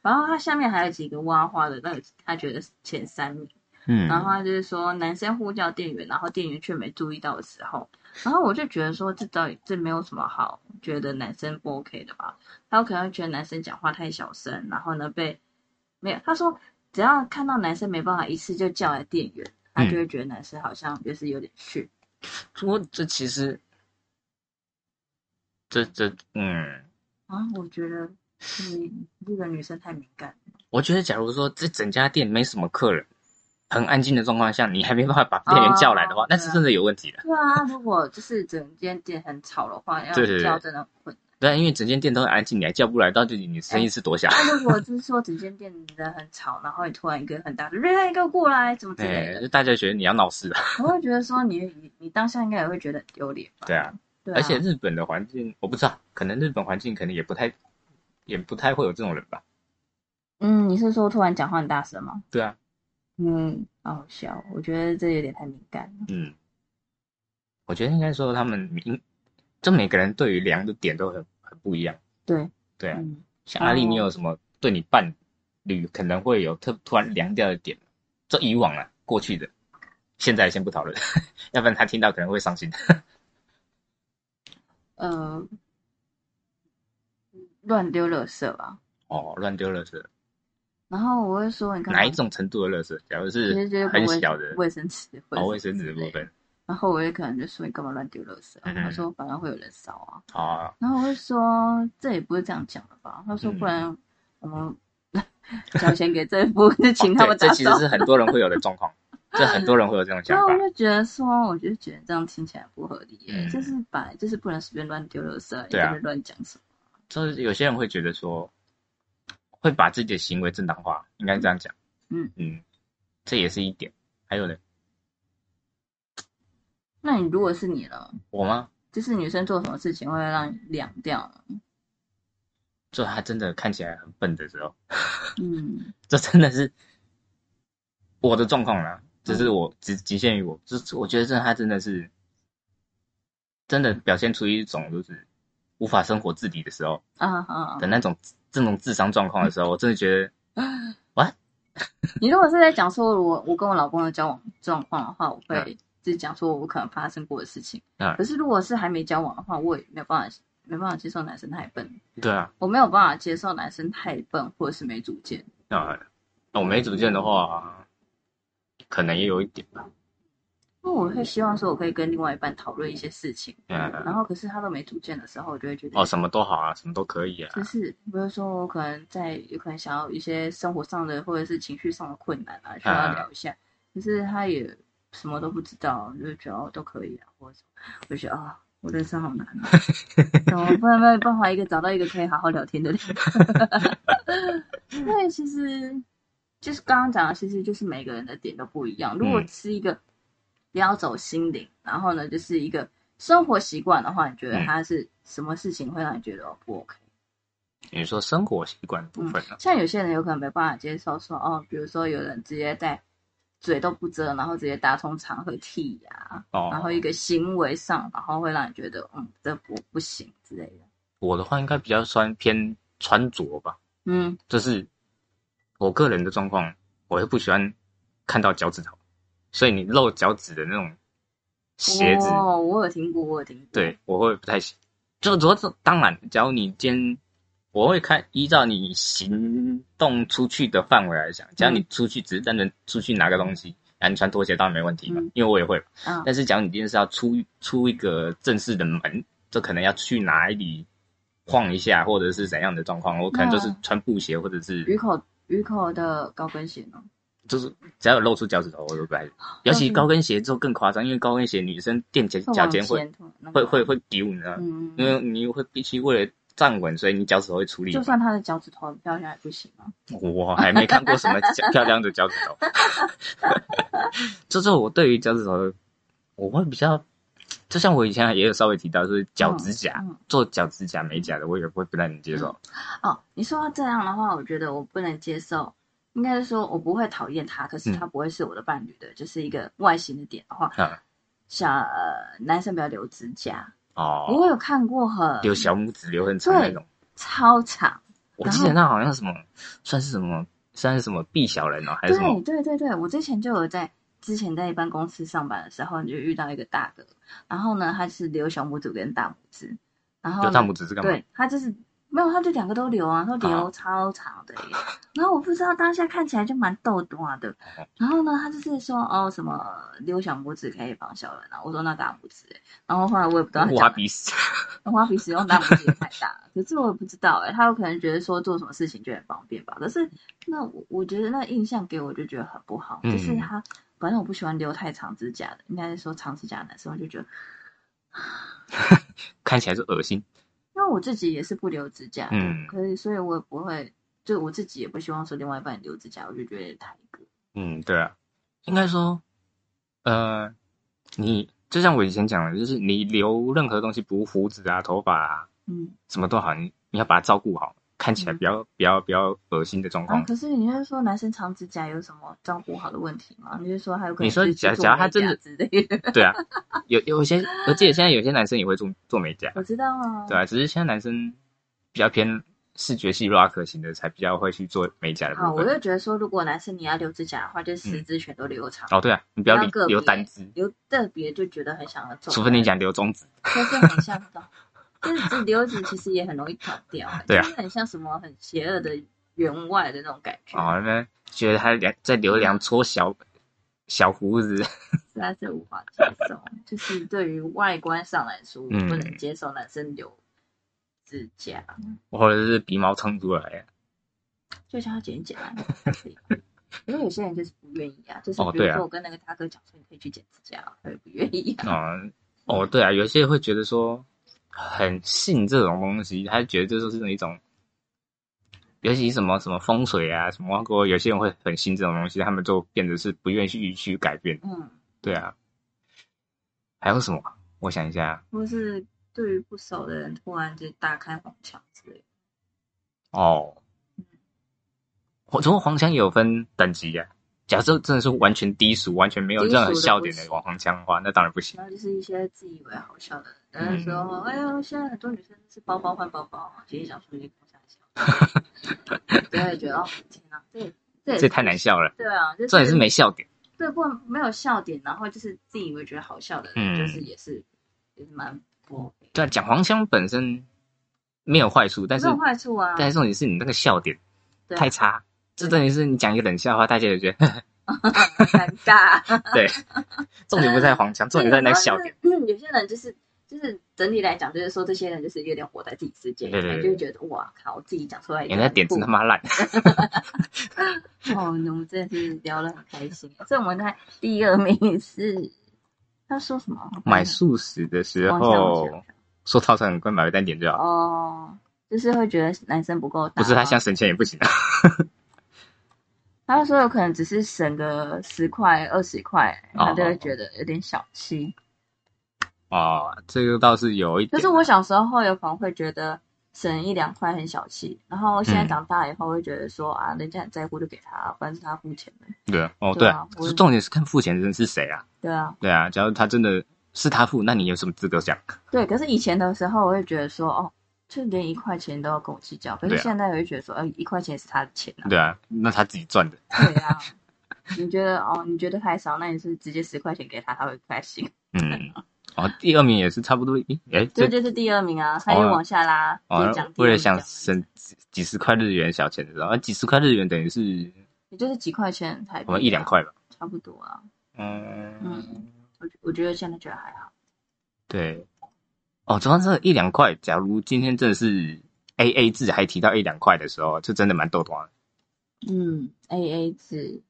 然后他下面还有几个挖花的，那个他觉得前三名。嗯然后他就是说，男生呼叫店员，然后店员却没注意到的时候，然后我就觉得说，这到底这没有什么好觉得男生不 OK 的吧？他有可能觉得男生讲话太小声，然后呢被没有，他说只要看到男生没办法一次就叫来店员，他就会觉得男生好像就是有点逊。我这其实，这这嗯，啊，我觉得你这个女生太敏感了。我觉得假如说这整家店没什么客人，很安静的状况下，你还没办法把店员叫来的话，哦那是真的有问题的。对啊，如果就是整间店很吵的话，要叫真的很困难。对啊，因为整间店都很安静，你还叫不来，到底你声音是多小？那如果就是说整间店人很吵，然后你突然一个很大的“瑞瑞，给我过来”怎么之类哎，的，就大家觉得你要闹事啊。我会觉得说你你你当下应该也会觉得很丢脸吧？对啊，对啊，而且日本的环境我不知道，可能日本环境可能也不太，也不太会有这种人吧。嗯，你是说突然讲话很大声吗？对啊，嗯，好好笑，我觉得这有点太敏感了。嗯，我觉得应该说他们应，就每个人对于凉的点都很很不一样。对，对啊，嗯，像阿丽，哦你有什么对你伴侣可能会有特突然凉掉的点？这以往啊，过去的，现在先不讨论，要不然他听到可能会伤心。呃，乱丢垃圾吧。哦，乱丢垃圾，然后我会说，你看哪一种程度的垃圾？假如是很小的卫生纸，哦，卫生纸的部分，然后我也可能就说你干嘛乱丢垃圾、啊？嗯他说反正会有人扫啊。啊，然后我就说这也不是这样讲的吧？他说嗯不然我们 交钱给政府，就请他们打扫。这其实是很多人会有的状况，这很多人会有这种想法然后我。就觉得说，我就觉得这样听起来不合理耶，嗯就是本来就是不能随便乱丢垃圾，你对啊在那边乱讲什么？就是有些人会觉得说，会把自己的行为正当化，应该这样讲。嗯嗯，这也是一点。还有呢，那你如果是你呢？我吗？就是女生做什么事情会让你凉掉呢？就她真的看起来很笨的时候，嗯 这真的是我的状况啦。只是我只局限于我，就是我觉得这她真的是真的表现出一种就是无法生活自理的时候啊啊！的那种这种智商状况的时候，我真的觉得 你如果是在讲说我我跟我老公的交往状况的话，我会是讲说我可能发生过的事情。嗯可是如果是还没交往的话，我也没有办法没办法接受男生太笨，对啊，我没有办法接受男生太笨或者是没主见。那那我没主见的话，可能也有一点吧。因为我会希望说我可以跟另外一半讨论一些事情，嗯，然后可是他都没主见的时候，我就会觉得哦，什么都好啊，什么都可以啊就。是比如说我可能在有可能想要一些生活上的或者是情绪上的困难啊，需要聊一下，可是他也什么都不知道，就觉得哦都可以啊，或者我觉得啊、我人生好难啊，怎么不然没有办法一个找到一个可以好好聊天的人？因为其实就是刚刚讲的，其实就是每个人的点都不一样。如果嗯是一个不要走心灵，然后呢就是一个生活习惯的话，你觉得嗯他是什么事情会让你觉得哦不 OK？你说生活习惯的部分呢？像有些人有可能没办法接受说哦，比如说有人直接在嘴都不遮，然后直接大通场合剃牙，哦，然后一个行为上，然后会让你觉得嗯，这不不行之类的。我的话应该比较算偏穿着吧，嗯，就是我个人的状况，我会不喜欢看到脚趾头，所以你露脚趾的那种鞋子，哦，我有听过，我有听过。对我会不太喜。就主要是当然，假如你今天我会看依照你行动出去的范围来讲，只要你出去只是单纯出去拿个东西，然后你穿拖鞋当然没问题嘛，嗯因为我也会。嗯但是假如你今天是要出出一个正式的门，这可能要去哪里晃一下，或者是怎样的状况，我可能就是穿布鞋，或者是鱼口鱼口的高跟鞋呢？就是只要有露出脚趾头，我都不爱。尤其高跟鞋之后更夸张，因为高跟鞋女生垫脚脚尖会会会会会丢，你知道因为你会必须为了站稳，所以你脚趾头会处理就。算他的脚趾头很漂亮也不行吗？我还没看过什么漂亮的脚趾头。就是我对于脚趾头，我会比较，就像我以前也有稍微提到，就是脚指甲、嗯嗯做脚指甲美甲的，我也会不太能接受。哦，你说到这样的话，我觉得我不能接受。应该是说我不会讨厌他，可是嗯他不会是我的伴侣的，就是一个外形的点的话，啊像呃男生不要留指甲，哦，我有看过很留小拇指留很长那种，超长，我记得那好像什么，算是什么，算是什么 B 小人哦，还是什么对？对对对，我之前就有在之前在一般公司上班的时候，你就遇到一个大哥，然后呢，他是留小拇指跟大拇指，然后大拇指是干嘛？对他就是没有，他就两个都留啊，都留哦超长的耶。然后我不知道当下看起来就蛮逗短的。哦然后呢，他就是说哦什么留小拇指可以防小人啊，我说那大拇指，然后后来我也不知道他挖鼻屎，挖鼻屎用大拇指也太大了，可是我也不知道哎，他有可能觉得说做什么事情就很方便吧。可是那我我觉得那印象给我就觉得很不好，嗯就是他反正我不喜欢留太长指甲的，应该是说长指甲的男生，我就觉得，看起来是恶心。我自己也是不留指甲的，嗯。可以，所以我也不会，就我自己也不希望说另外一半留指甲，我就觉得太个。嗯，对啊，应该说，呃，你就像我以前讲的，就是你留任何东西，不胡子啊、头发啊，嗯，什么都好，你你要把它照顾好，看起来比较、比较比较恶心的状况。啊，可是你是说男生长指甲有什么照顾好的问题吗？你是说还有可能你说假假如他真的甲之类的？对啊，有有些，我记得现在有些男生也会做做美甲，我知道啊，对啊，只是现在男生比较偏视觉系 rock 型的，才比较会去做美甲的好，我。就觉得说，如果男生你要留指甲的话，就十指全都留长，哦，对啊，你不要留单只，留特别就觉得很想要做，除非你讲留中指。就是很像的，就是这留指其实也很容易跑掉，对啊就是很像什么很邪恶的员外的那种感觉，哦，那觉得他两再留两撮小小胡子，实 在是无法接受。就是对于外观上来说，不能接受男生留指甲，或者是鼻毛撑出来。就像要剪一剪啊。因为有些人就是不愿意啊，就是比如说我跟那个大哥讲说你可以去剪指甲，他也不愿意啊。嗯，哦，对啊，有些人会觉得说很信这种东西，他觉得这就是一种，尤其什么什么风水啊，什么过，有些人会很信这种东西，他们就变得是不愿意去去改变。嗯，对啊，还有什么？我想一下，或是对于不熟的人突然就大开黄腔之类的。哦，我从黄腔也有分等级呀、假设真的是完全低俗，完全没有任何笑点的黄腔的话，那当然不行。然后就是一些自以为好笑的人，然后说：“哎呀，现在很多女生是包包换包包，其实想说你空下笑。”对，也觉得哦，天哪，这也这也这太难笑了，对啊，就是这也是没笑点。对不没有笑点，然后就是自以为觉得好笑的人，嗯就是也是也是蛮不 OK，对啊，讲黄腔本身没有坏处，但是没有坏处啊。但是重点是你那个笑点太差。这等于是你讲一个冷笑话，大家也觉得 尴尬。对。重点不在黄腔，重点在那个笑点。嗯，有些人就是就是整体来讲，就是说这些人就是有点活在自己世界里面，对对对就会觉得哇靠，我自己讲出来也人家点真他妈烂。哦，我们真的是聊得很开心。所以我们在第二名是他说什么？买素食的时候下说套餐很贵，买单点就好。哦，就是会觉得男生不够大。不是他想省钱也不行啊。他说有可能只是省个十块、二十块，哦他就会觉得有点小气。哦，这个倒是有一点。就是我小时候有可能会觉得省一两块很小气，然后现在嗯长大以后会觉得说啊，人家很在乎就给他，反正是他付钱的。对啊，哦对啊重点是看付钱的人是谁啊？对啊，对啊，假如他真的是他付，那你有什么资格讲？对。可是以前的时候，我会觉得说哦，就连一块钱都要跟我计较。可是现在我就觉得说，呃，一块钱也是他的钱啊。对啊，那他自己赚的。对啊。你觉得哦，你觉得太少，那你是直接十块钱给他，他会不开心。嗯，哦，第二名也是差不多，诶，哎，这这就是第二名啊，他又往下拉，哦为了想省几几十块日元小钱的时候，啊，几十块日元等于是也就是几块钱台币、我们一两，块吧。差不多啊。嗯，嗯，我我觉得现在觉得还好。对。哦，主要是一两块，假如今天真的是 A A 制，还提到一两块的时候，就真的蛮逗短的。嗯，A A 制，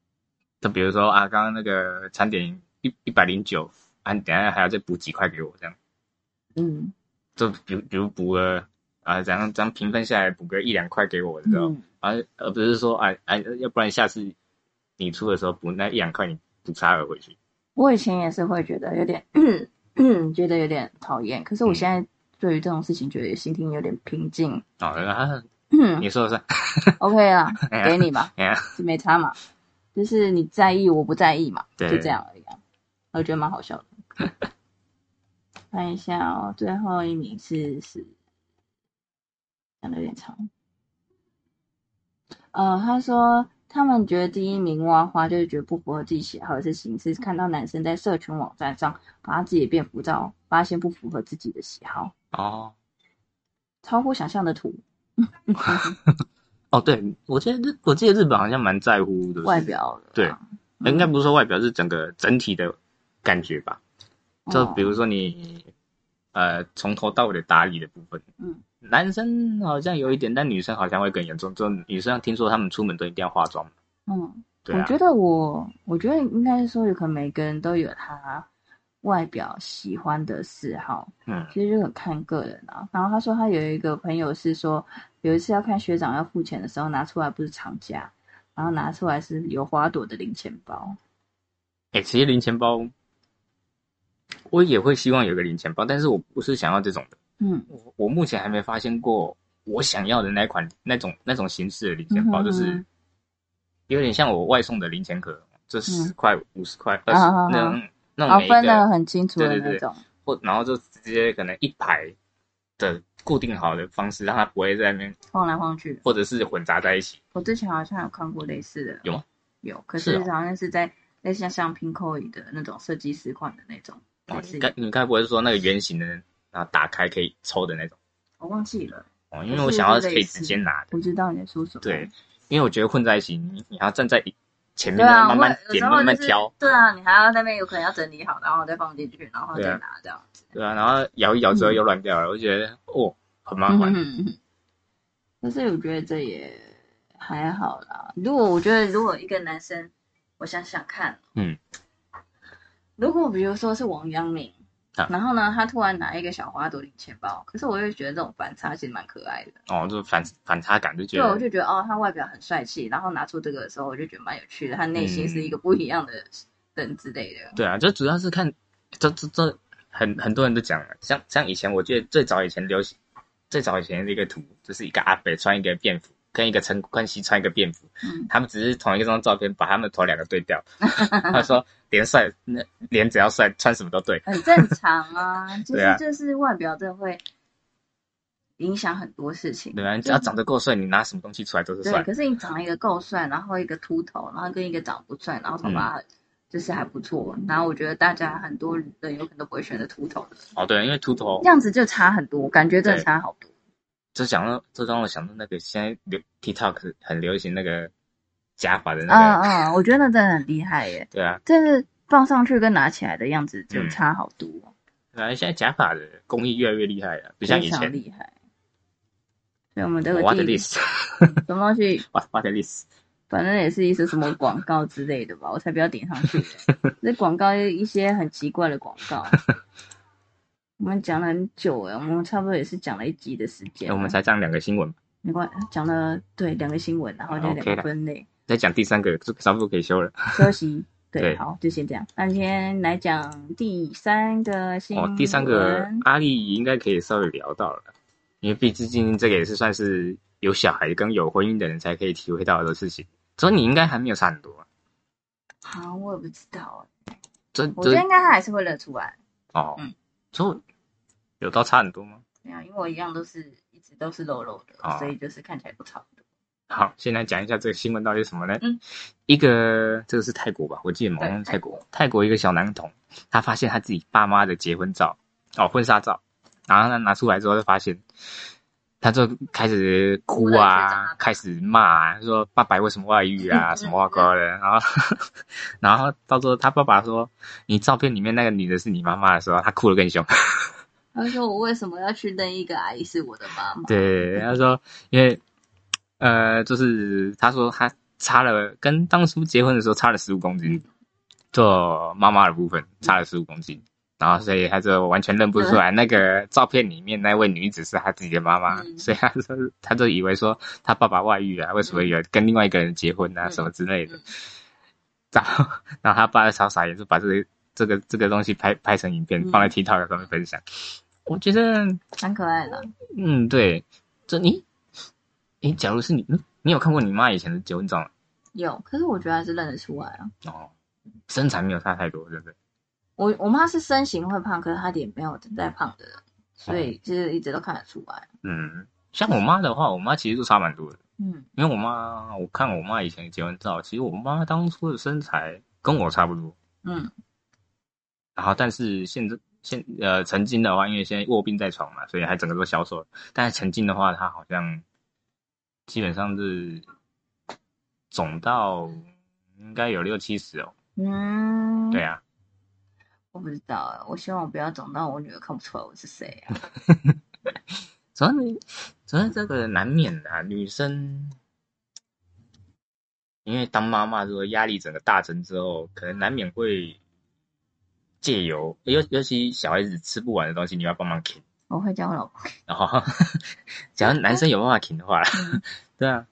就比如说啊，刚刚那个餐点一一百零九，啊，你等下还要再补几块给我，这样。嗯就比如比如补个啊，这样这样平分下来补个一两块给我知道？而，嗯，啊，而不是说啊啊，要不然下次你出的时候补那一两块，你补差额回去。我以前也是会觉得有点，觉得有点讨厌，可是我现在对于这种事情觉得心情有点平静。哦，啊，嗯你说的是，，OK 啦，给你吧，没差嘛，就是你在意我不在意嘛，就这样而已啊。我觉得蛮好笑的。看一下哦，最后一名是是讲的有点长。呃，他说他们觉得第一名挖花就是觉得不符合自己喜好的事情，是看到男生在社群网站上把他自己的便服照发现不符合自己的喜好，哦。超乎想象的图哦，对，我记得日，我记得日本好像蛮在乎的外，表的对啊，应该不是说外表，是整个整体的感觉吧。就哦比如说你，呃，从头到尾的打理的部分，嗯，男生好像有一点，但女生好像会更严重。就女生听说他们出门都一定要化妆，嗯。对啊，我觉得我，我觉得应该是说，有可能每个人都有他外表喜欢的嗜好，嗯其实就很看个人啊。然后他说他有一个朋友是说，有一次要看学长要付钱的时候，拿出来不是长夹，然后拿出来是有花朵的零钱包。哎、其实零钱包，我也会希望有个零钱包，但是我不是想要这种的。嗯我我目前还没发现过我想要的那款那种那种形式的零钱包，嗯就是有点像我外送的零钱盒，这十块、五十块、二啊十那种那种每一个的很清楚的那种。或然后就直接可能一排的固定好的方式，让它不会在那边晃来晃去。或者是混杂在一起。我之前好像有看过类似的，有吗？有，可是好像是在类似像像 Pinkoi 的那种设计师款的那种，哦类，似你该你该不会是说那个圆形的，然后打开可以抽的那种？我忘记了，哦，因为我想要可以直接拿的。不知道你在说什么。对，因为我觉得混在一起，你你还要站在前面慢慢点，慢慢挑，对啊，你还要那边有可能要整理好，然后再放进去，然后再拿这样子。对啊，然后摇一摇之后又乱掉了，我觉得哦很麻烦。嗯哼哼哼可是我觉得这也还好啦。如果我觉得，如果一个男生，我想想看，嗯，如果比如说是王阳明，啊然后呢，他突然拿一个小花朵领钱包，可是我又觉得这种反差其实蛮可爱的。哦，就反反差感就觉得对，我就觉得哦，他外表很帅气，然后拿出这个的时候，我就觉得蛮有趣的，他内心是一个不一样的人之类的。对啊，就主要是看这这这很很多人都讲了，像像以前我记得最早以前流行，最早以前的一个图就是一个阿北穿一个便服，跟一个陈冠希穿一个便服，嗯，他们只是同一张照片把他们头两个对调，他说脸帅，那脸只要帅，穿什么都对。很正常啊，就是就是外表真的会影响很多事情。对啊，你只要长得够帅，你拿什么东西出来都是对，帅。可是你长了一个够帅，然后一个秃头，然后跟一个长不帅，然后头嗯。发就是还不错，然后我觉得大家很多人有可能都不会选择秃头的，哦，对，因为秃头。样子就差很多，感觉真的差好多。这想到这让我想到那个现在流 TikTok 很流行那个假发的那嗯个，嗯嗯，我觉得那真的很厉害耶，对啊，但是放上去跟拿起来的样子就嗯差好多，对啊，现在假发的工艺越来越厉害了，不像非常以前。厉害。所以我们这个 What 第 list？什么东西，What what list？反正也是一些什么广告之类的吧，我才不要点上去。那广告一些很奇怪的广告。我们讲了很久哎，我们差不多也是讲了一集的时间了。我们才讲两个新闻，没关讲了对两个新闻，然后就两个啦分类再讲第三个，就差不多可以休了。休息。对，对好，就先这样。那今天来讲第三个新闻。哦，第三个阿丽应该可以稍微聊到了，因为毕竟这个也是算是有小孩跟有婚姻的人才可以体会到的事情。所以你应该还没有差很多啊。好，我也不知道哎。这我觉得应该他还是会认出来。哦，嗯，有到差很多吗？没有，因为我一样都是一直都是肉肉的，哦所以就是看起来不差不多。好，现在讲一下这个新闻到底是什么呢？嗯，一个这个是泰国吧，我记得好像泰国，泰国一个小男童，他发现他自己爸妈的结婚照，哦，婚纱照，然后他拿出来之后，就发现，他就开始哭啊，开始骂啊，说爸爸为什么外遇啊，嗯什么哇高的，然后，然后到时候他爸爸说，你照片里面那个女的是你妈妈的时候，他哭得更凶。他说我为什么要去认一个阿姨是我的妈妈？对，他说，因为呃，就是他说他差了，跟当初结婚的时候差了十五公斤，做妈妈的部分差了十五公斤，然后所以他就完全认不出来那个照片里面那位女子是他自己的妈妈，嗯 所以他说他就以为说他爸爸外遇啊，为什么有跟另外一个人结婚啊，嗯什么之类的嗯，然后然后他爸就超傻眼，就把这个这个这个东西拍拍成影片嗯放在 TikTok 上面分享，我觉得。蛮可爱的。嗯，对，这你，你假如是你，嗯你有看过你妈以前的结婚照吗？有，可是我觉得还是认得出来啊。哦，身材没有差太多，对不对？我我妈是身形会胖，可是她脸没有在胖的人，所以就是一直都看得出来。嗯，像我妈的话，我妈其实就差蛮多的，嗯，因为我妈，我看我妈以前的结婚照，其实我妈当初的身材跟我差不多，嗯，然后但是现在现呃曾经的话，因为现在卧病在床嘛，所以还整个都消瘦了。但是曾经的话，她好像基本上是肿到应该有六七十哦。嗯，对啊，我不知道啊，我希望我不要长到我女儿看不出来我是谁啊。主要你，主要这个难免的、啊，女生，因为当妈妈之后压力整个大增之后，可能难免会借由尤尤其小孩子吃不完的东西，你要帮忙啃。我会叫我老公，然后，假如男生有办法啃的话对啊，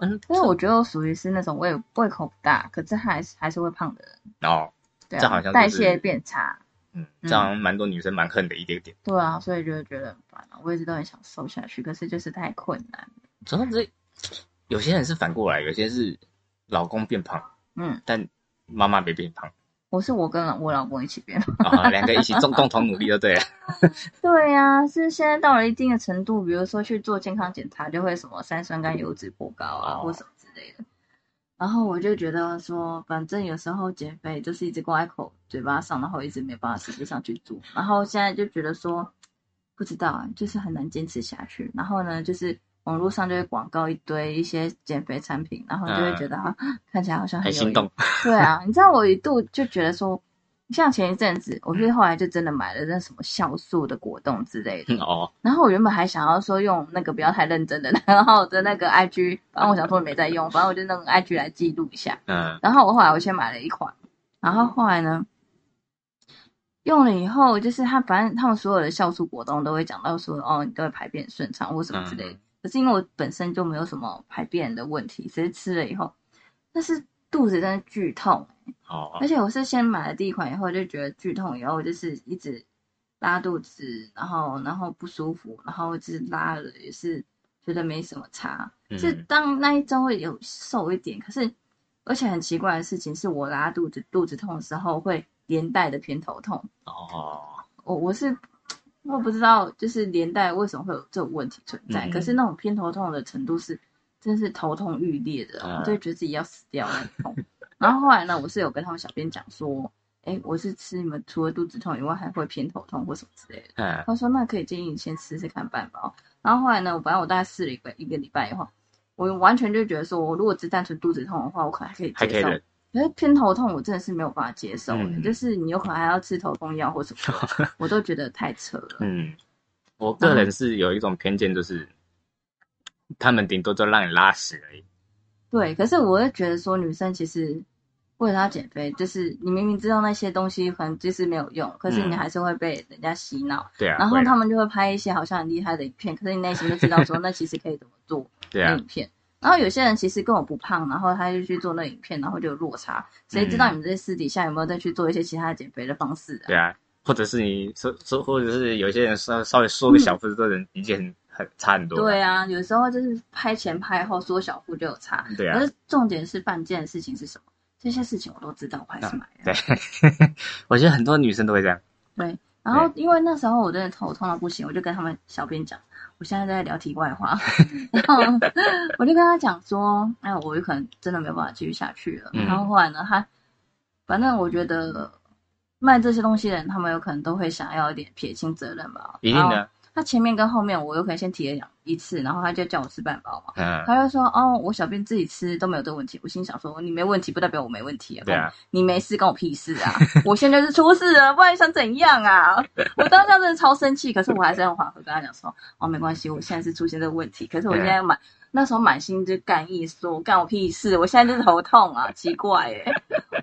嗯，因为我觉得我属于是那种胃胃口不大，可是还是还是会胖的人。哦，对啊，这好像就是代谢变差。嗯，这好像蛮多女生蛮恨的一点点。对啊，所以就会觉得很烦啊。我一直都很想瘦下去，可是就是太困难了。主要这有些人是反过来，有些是老公变胖，嗯，但妈妈没变胖。我是我跟我老公一起变。啊，两个一起共共同努力就对了。对呀、是现在到了一定的程度，比如说去做健康检查，就会什么三酸甘油脂过高啊，哦或什么之类的。然后我就觉得说，反正有时候减肥就是一直挂在口嘴巴上，然后一直没办法实际上去做。然后现在就觉得说，不知道啊，就是很难坚持下去。然后呢，就是网络上就会广告一堆一些减肥产品，然后就会觉得啊，看起来好像很有用很心动。对啊，你知道我一度就觉得说，像前一阵子，我是后来就真的买了那什么酵素的果冻之类的，哦，然后我原本还想要说用那个不要太认真的，然后我的那个 IG，反正我想说没在用，反正我就弄个 IG 来记录一下。嗯，然后我后来我先买了一款，然后后来呢，用了以后，就是他反正他们所有的酵素果冻都会讲到说，哦，你都会排便顺畅或什么之类的。嗯可是因为我本身就没有什么排便的问题，只是吃了以后，但是肚子真的剧痛，哦而，且我是先买了第一款以后就觉得剧痛，以后就是一直拉肚子，然后然后不舒服，然后就是拉了也是觉得没什么差，嗯。是当那一周会有瘦一点，可是而且很奇怪的事情是我拉肚子肚子痛的时候会连带的偏头痛，哦，我我是我不知道就是连带为什么会有这种问题存在，嗯可是那种偏头痛的程度是真是头痛欲裂的，就觉得自己要死掉那种。然后后来呢，我是有跟他们小编讲说，哎，我是吃你们除了肚子痛以外还会偏头痛或什么之类的。嗯，他说那可以建议你先试试看半包。然后后来呢，我反正我大概试了一个一个礼拜以后，我完全就觉得说，我如果只单纯肚子痛的话，我可能还可以接受。还可是偏头痛我真的是没有办法接受、嗯就是你有可能还要吃头痛药或什么，我都觉得太扯了。嗯，我个人是有一种偏见，就是他们顶多就让你拉屎而已。对，可是我会觉得说，女生其实为了要减肥，就是你明明知道那些东西可能就是没有用，可是你嗯还是会被人家洗脑，对啊，然后他们就会拍一些好像很厉害的影片，可是你内心就知道说那其实可以怎么做对啊那影，片。然后有些人其实根本不胖，然后他就去做那影片，然后就有落差。谁知道嗯你们这私底下有没有再去做一些其他的减肥的方式啊？对啊，或者是你说说，或者是有些人稍稍微说个小幅度的人，已经很很差很多。对啊，有时候就是拍前拍后缩小腹就有差。对啊可，是重点是办件的事情是什么？这些事情我都知道，我还是买了。对，我觉得很多女生都会这样。对，然后因为那时候我真的头痛到不行，我就跟他们小编讲，我现在在聊题外话，然后我就跟他讲说，哎，我有可能真的没有办法继续下去了。嗯然后后来呢，他反正我觉得卖这些东西的人，他们有可能都会想要一点撇清责任吧。一定的，他前面跟后面我又可以先提了两一次，然后他就叫我吃半包嘛。嗯，他就说：“哦，我小便自己吃都没有这个问题。”我心想说：“你没问题，不代表我没问题啊。对啊，你没事，关我屁事啊！我现在是出事了，不然你想怎样啊？我当下真的超生气，可是我还是很缓和跟他讲说：哦，没关系，我现在是出现这个问题，可是我现在满那时候满心就干意说干我屁事，我现在就是头痛啊，奇怪哎、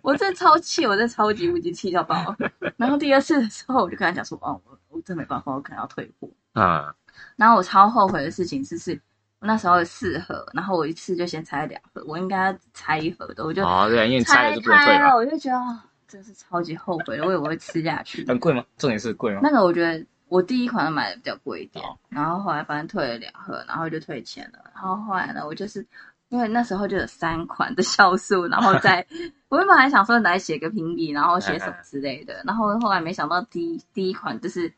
我真的超气，我真的超级无敌气到爆。然后第二次的时候，我就跟他讲说：哦，我我真没办法，我可能要退货。嗯，然后我超后悔的事情就，是那时候有四盒，然后我一次就先拆两盒，我应该要拆一盒的，我就哦，对啊，因为你拆拆了就不能退了，我就觉得啊，真是超级后悔的，我以为我会吃下去。很贵吗？重点是贵吗？那个我觉得我第一款买的比较贵一点哦，然后后来反正退了两盒，然后就退钱了。然后后来呢，我就是因为那时候就有三款的酵素，然后再 我原本还想说来写个评比，然后写什么之类的，然后后来没想到第一第一款就是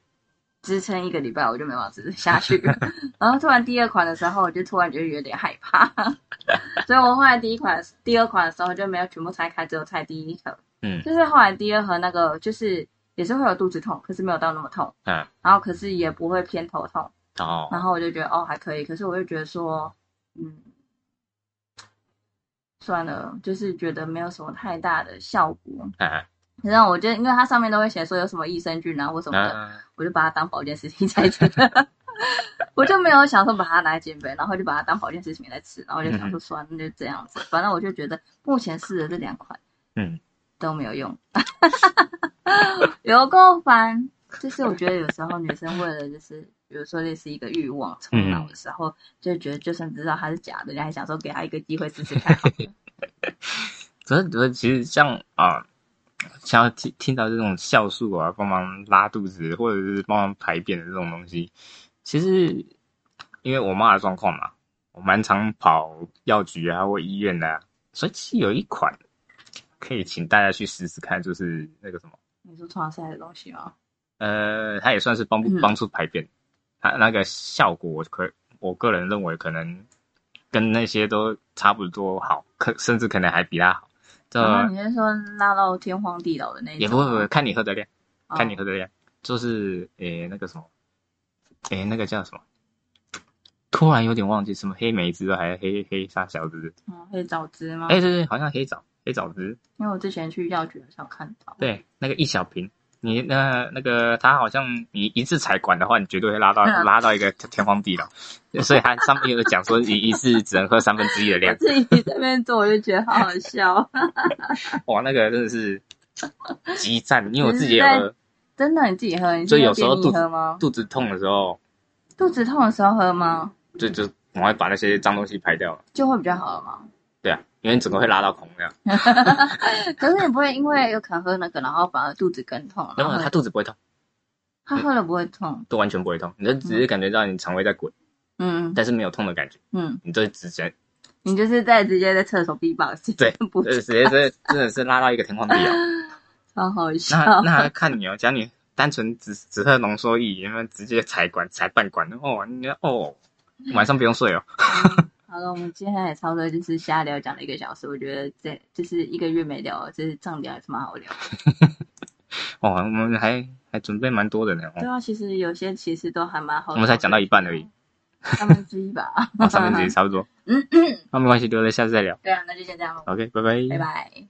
支撑一个礼拜，我就没办法支撑下去。然后突然第二款的时候，我就突然觉得有点害怕，所以我后来第一款、第二款的时候就没有全部拆开，只有拆第一盒。嗯就是后来第二盒那个就是也是会有肚子痛，可是没有到那么痛，嗯，然后可是也不会偏头痛，哦，然后我就觉得哦还可以，可是我就觉得说，嗯，算了，就是觉得没有什么太大的效果。嗯然后我就因为它上面都会写说有什么益生菌啊或什么的，嗯，我就把它当保健食品在吃。我就没有想说把它拿来减肥，然后就把它当保健食品来吃，然后我就想说算了，那就这样子。反正我就觉得目前试的这两款，嗯，都没有用，有够烦。就是我觉得有时候女生为了就是，比如说类似一个欲望冲脑的时候，就觉得就算知道它是假的，你还想说给她一个机会试试看好了。可是可是其实像啊，像要听听到这种酵素啊，帮忙拉肚子或者是帮忙排便的这种东西，其实因为我妈的状况嘛，我蛮常跑药局啊或医院的、啊，所以其实有一款可以请大家去试试看，就是那个什么，你说创赛的东西吗？呃，它也算是帮嗯帮助排便，它那个效果我可我个人认为可能跟那些都差不多好，可甚至可能还比它好。这然后你是说拉到天荒地老的那种？也不会不会，看你喝的量，哦看你喝的量，就是诶、那个什么，诶、那个叫什么？突然有点忘记什么黑莓汁还是黑黑沙小子？嗯黑枣汁吗？哎、对对，好像黑枣黑枣汁，因为我之前去药局的时候看到。对，那个一小瓶，你那那个他好像你一次采管的话，你绝对会拉到嗯 拉到一个天荒地老，所以他上面有讲说你一次只能喝三分之一的我量，自己在那边做，我就觉得好好笑。哇，那个真的是激战，因为我自己也喝，真的，你自己喝？所以有时候肚子痛的时候，肚子痛的时候喝吗？就就赶快把那些脏东西排掉了。就会比较好了吗？对啊，因为你整个会拉到孔这样。可是你不会因为有可能喝那个，然后反而肚子更痛？没有，然后他肚子不会痛，他喝了不会痛？都完全不会痛，你就只是感觉到你肠胃在滚，嗯但是没有痛的感觉，嗯，你就直接，你就是在直接在厕所 B box，对，不呃，直接这真的是拉到一个天荒地老。超好笑。那那看你哦，假如你单纯只只喝浓缩液，有没有直接踩管踩半管哦？你哦，晚上不用睡哦。好了，我们今天也差不多就是瞎聊讲了一个小时，我觉得这就是一个月没聊，就是这样聊还是蛮好聊。哦，我们还还准备蛮多的呢。哦，对啊，其实有些其实都还蛮好。我们才讲到一半而已，三分之一吧。哦三分之一 差不多。嗯嗯，那没关系，留着下次再聊。对啊，那就先这样咯，OK，拜拜。拜拜。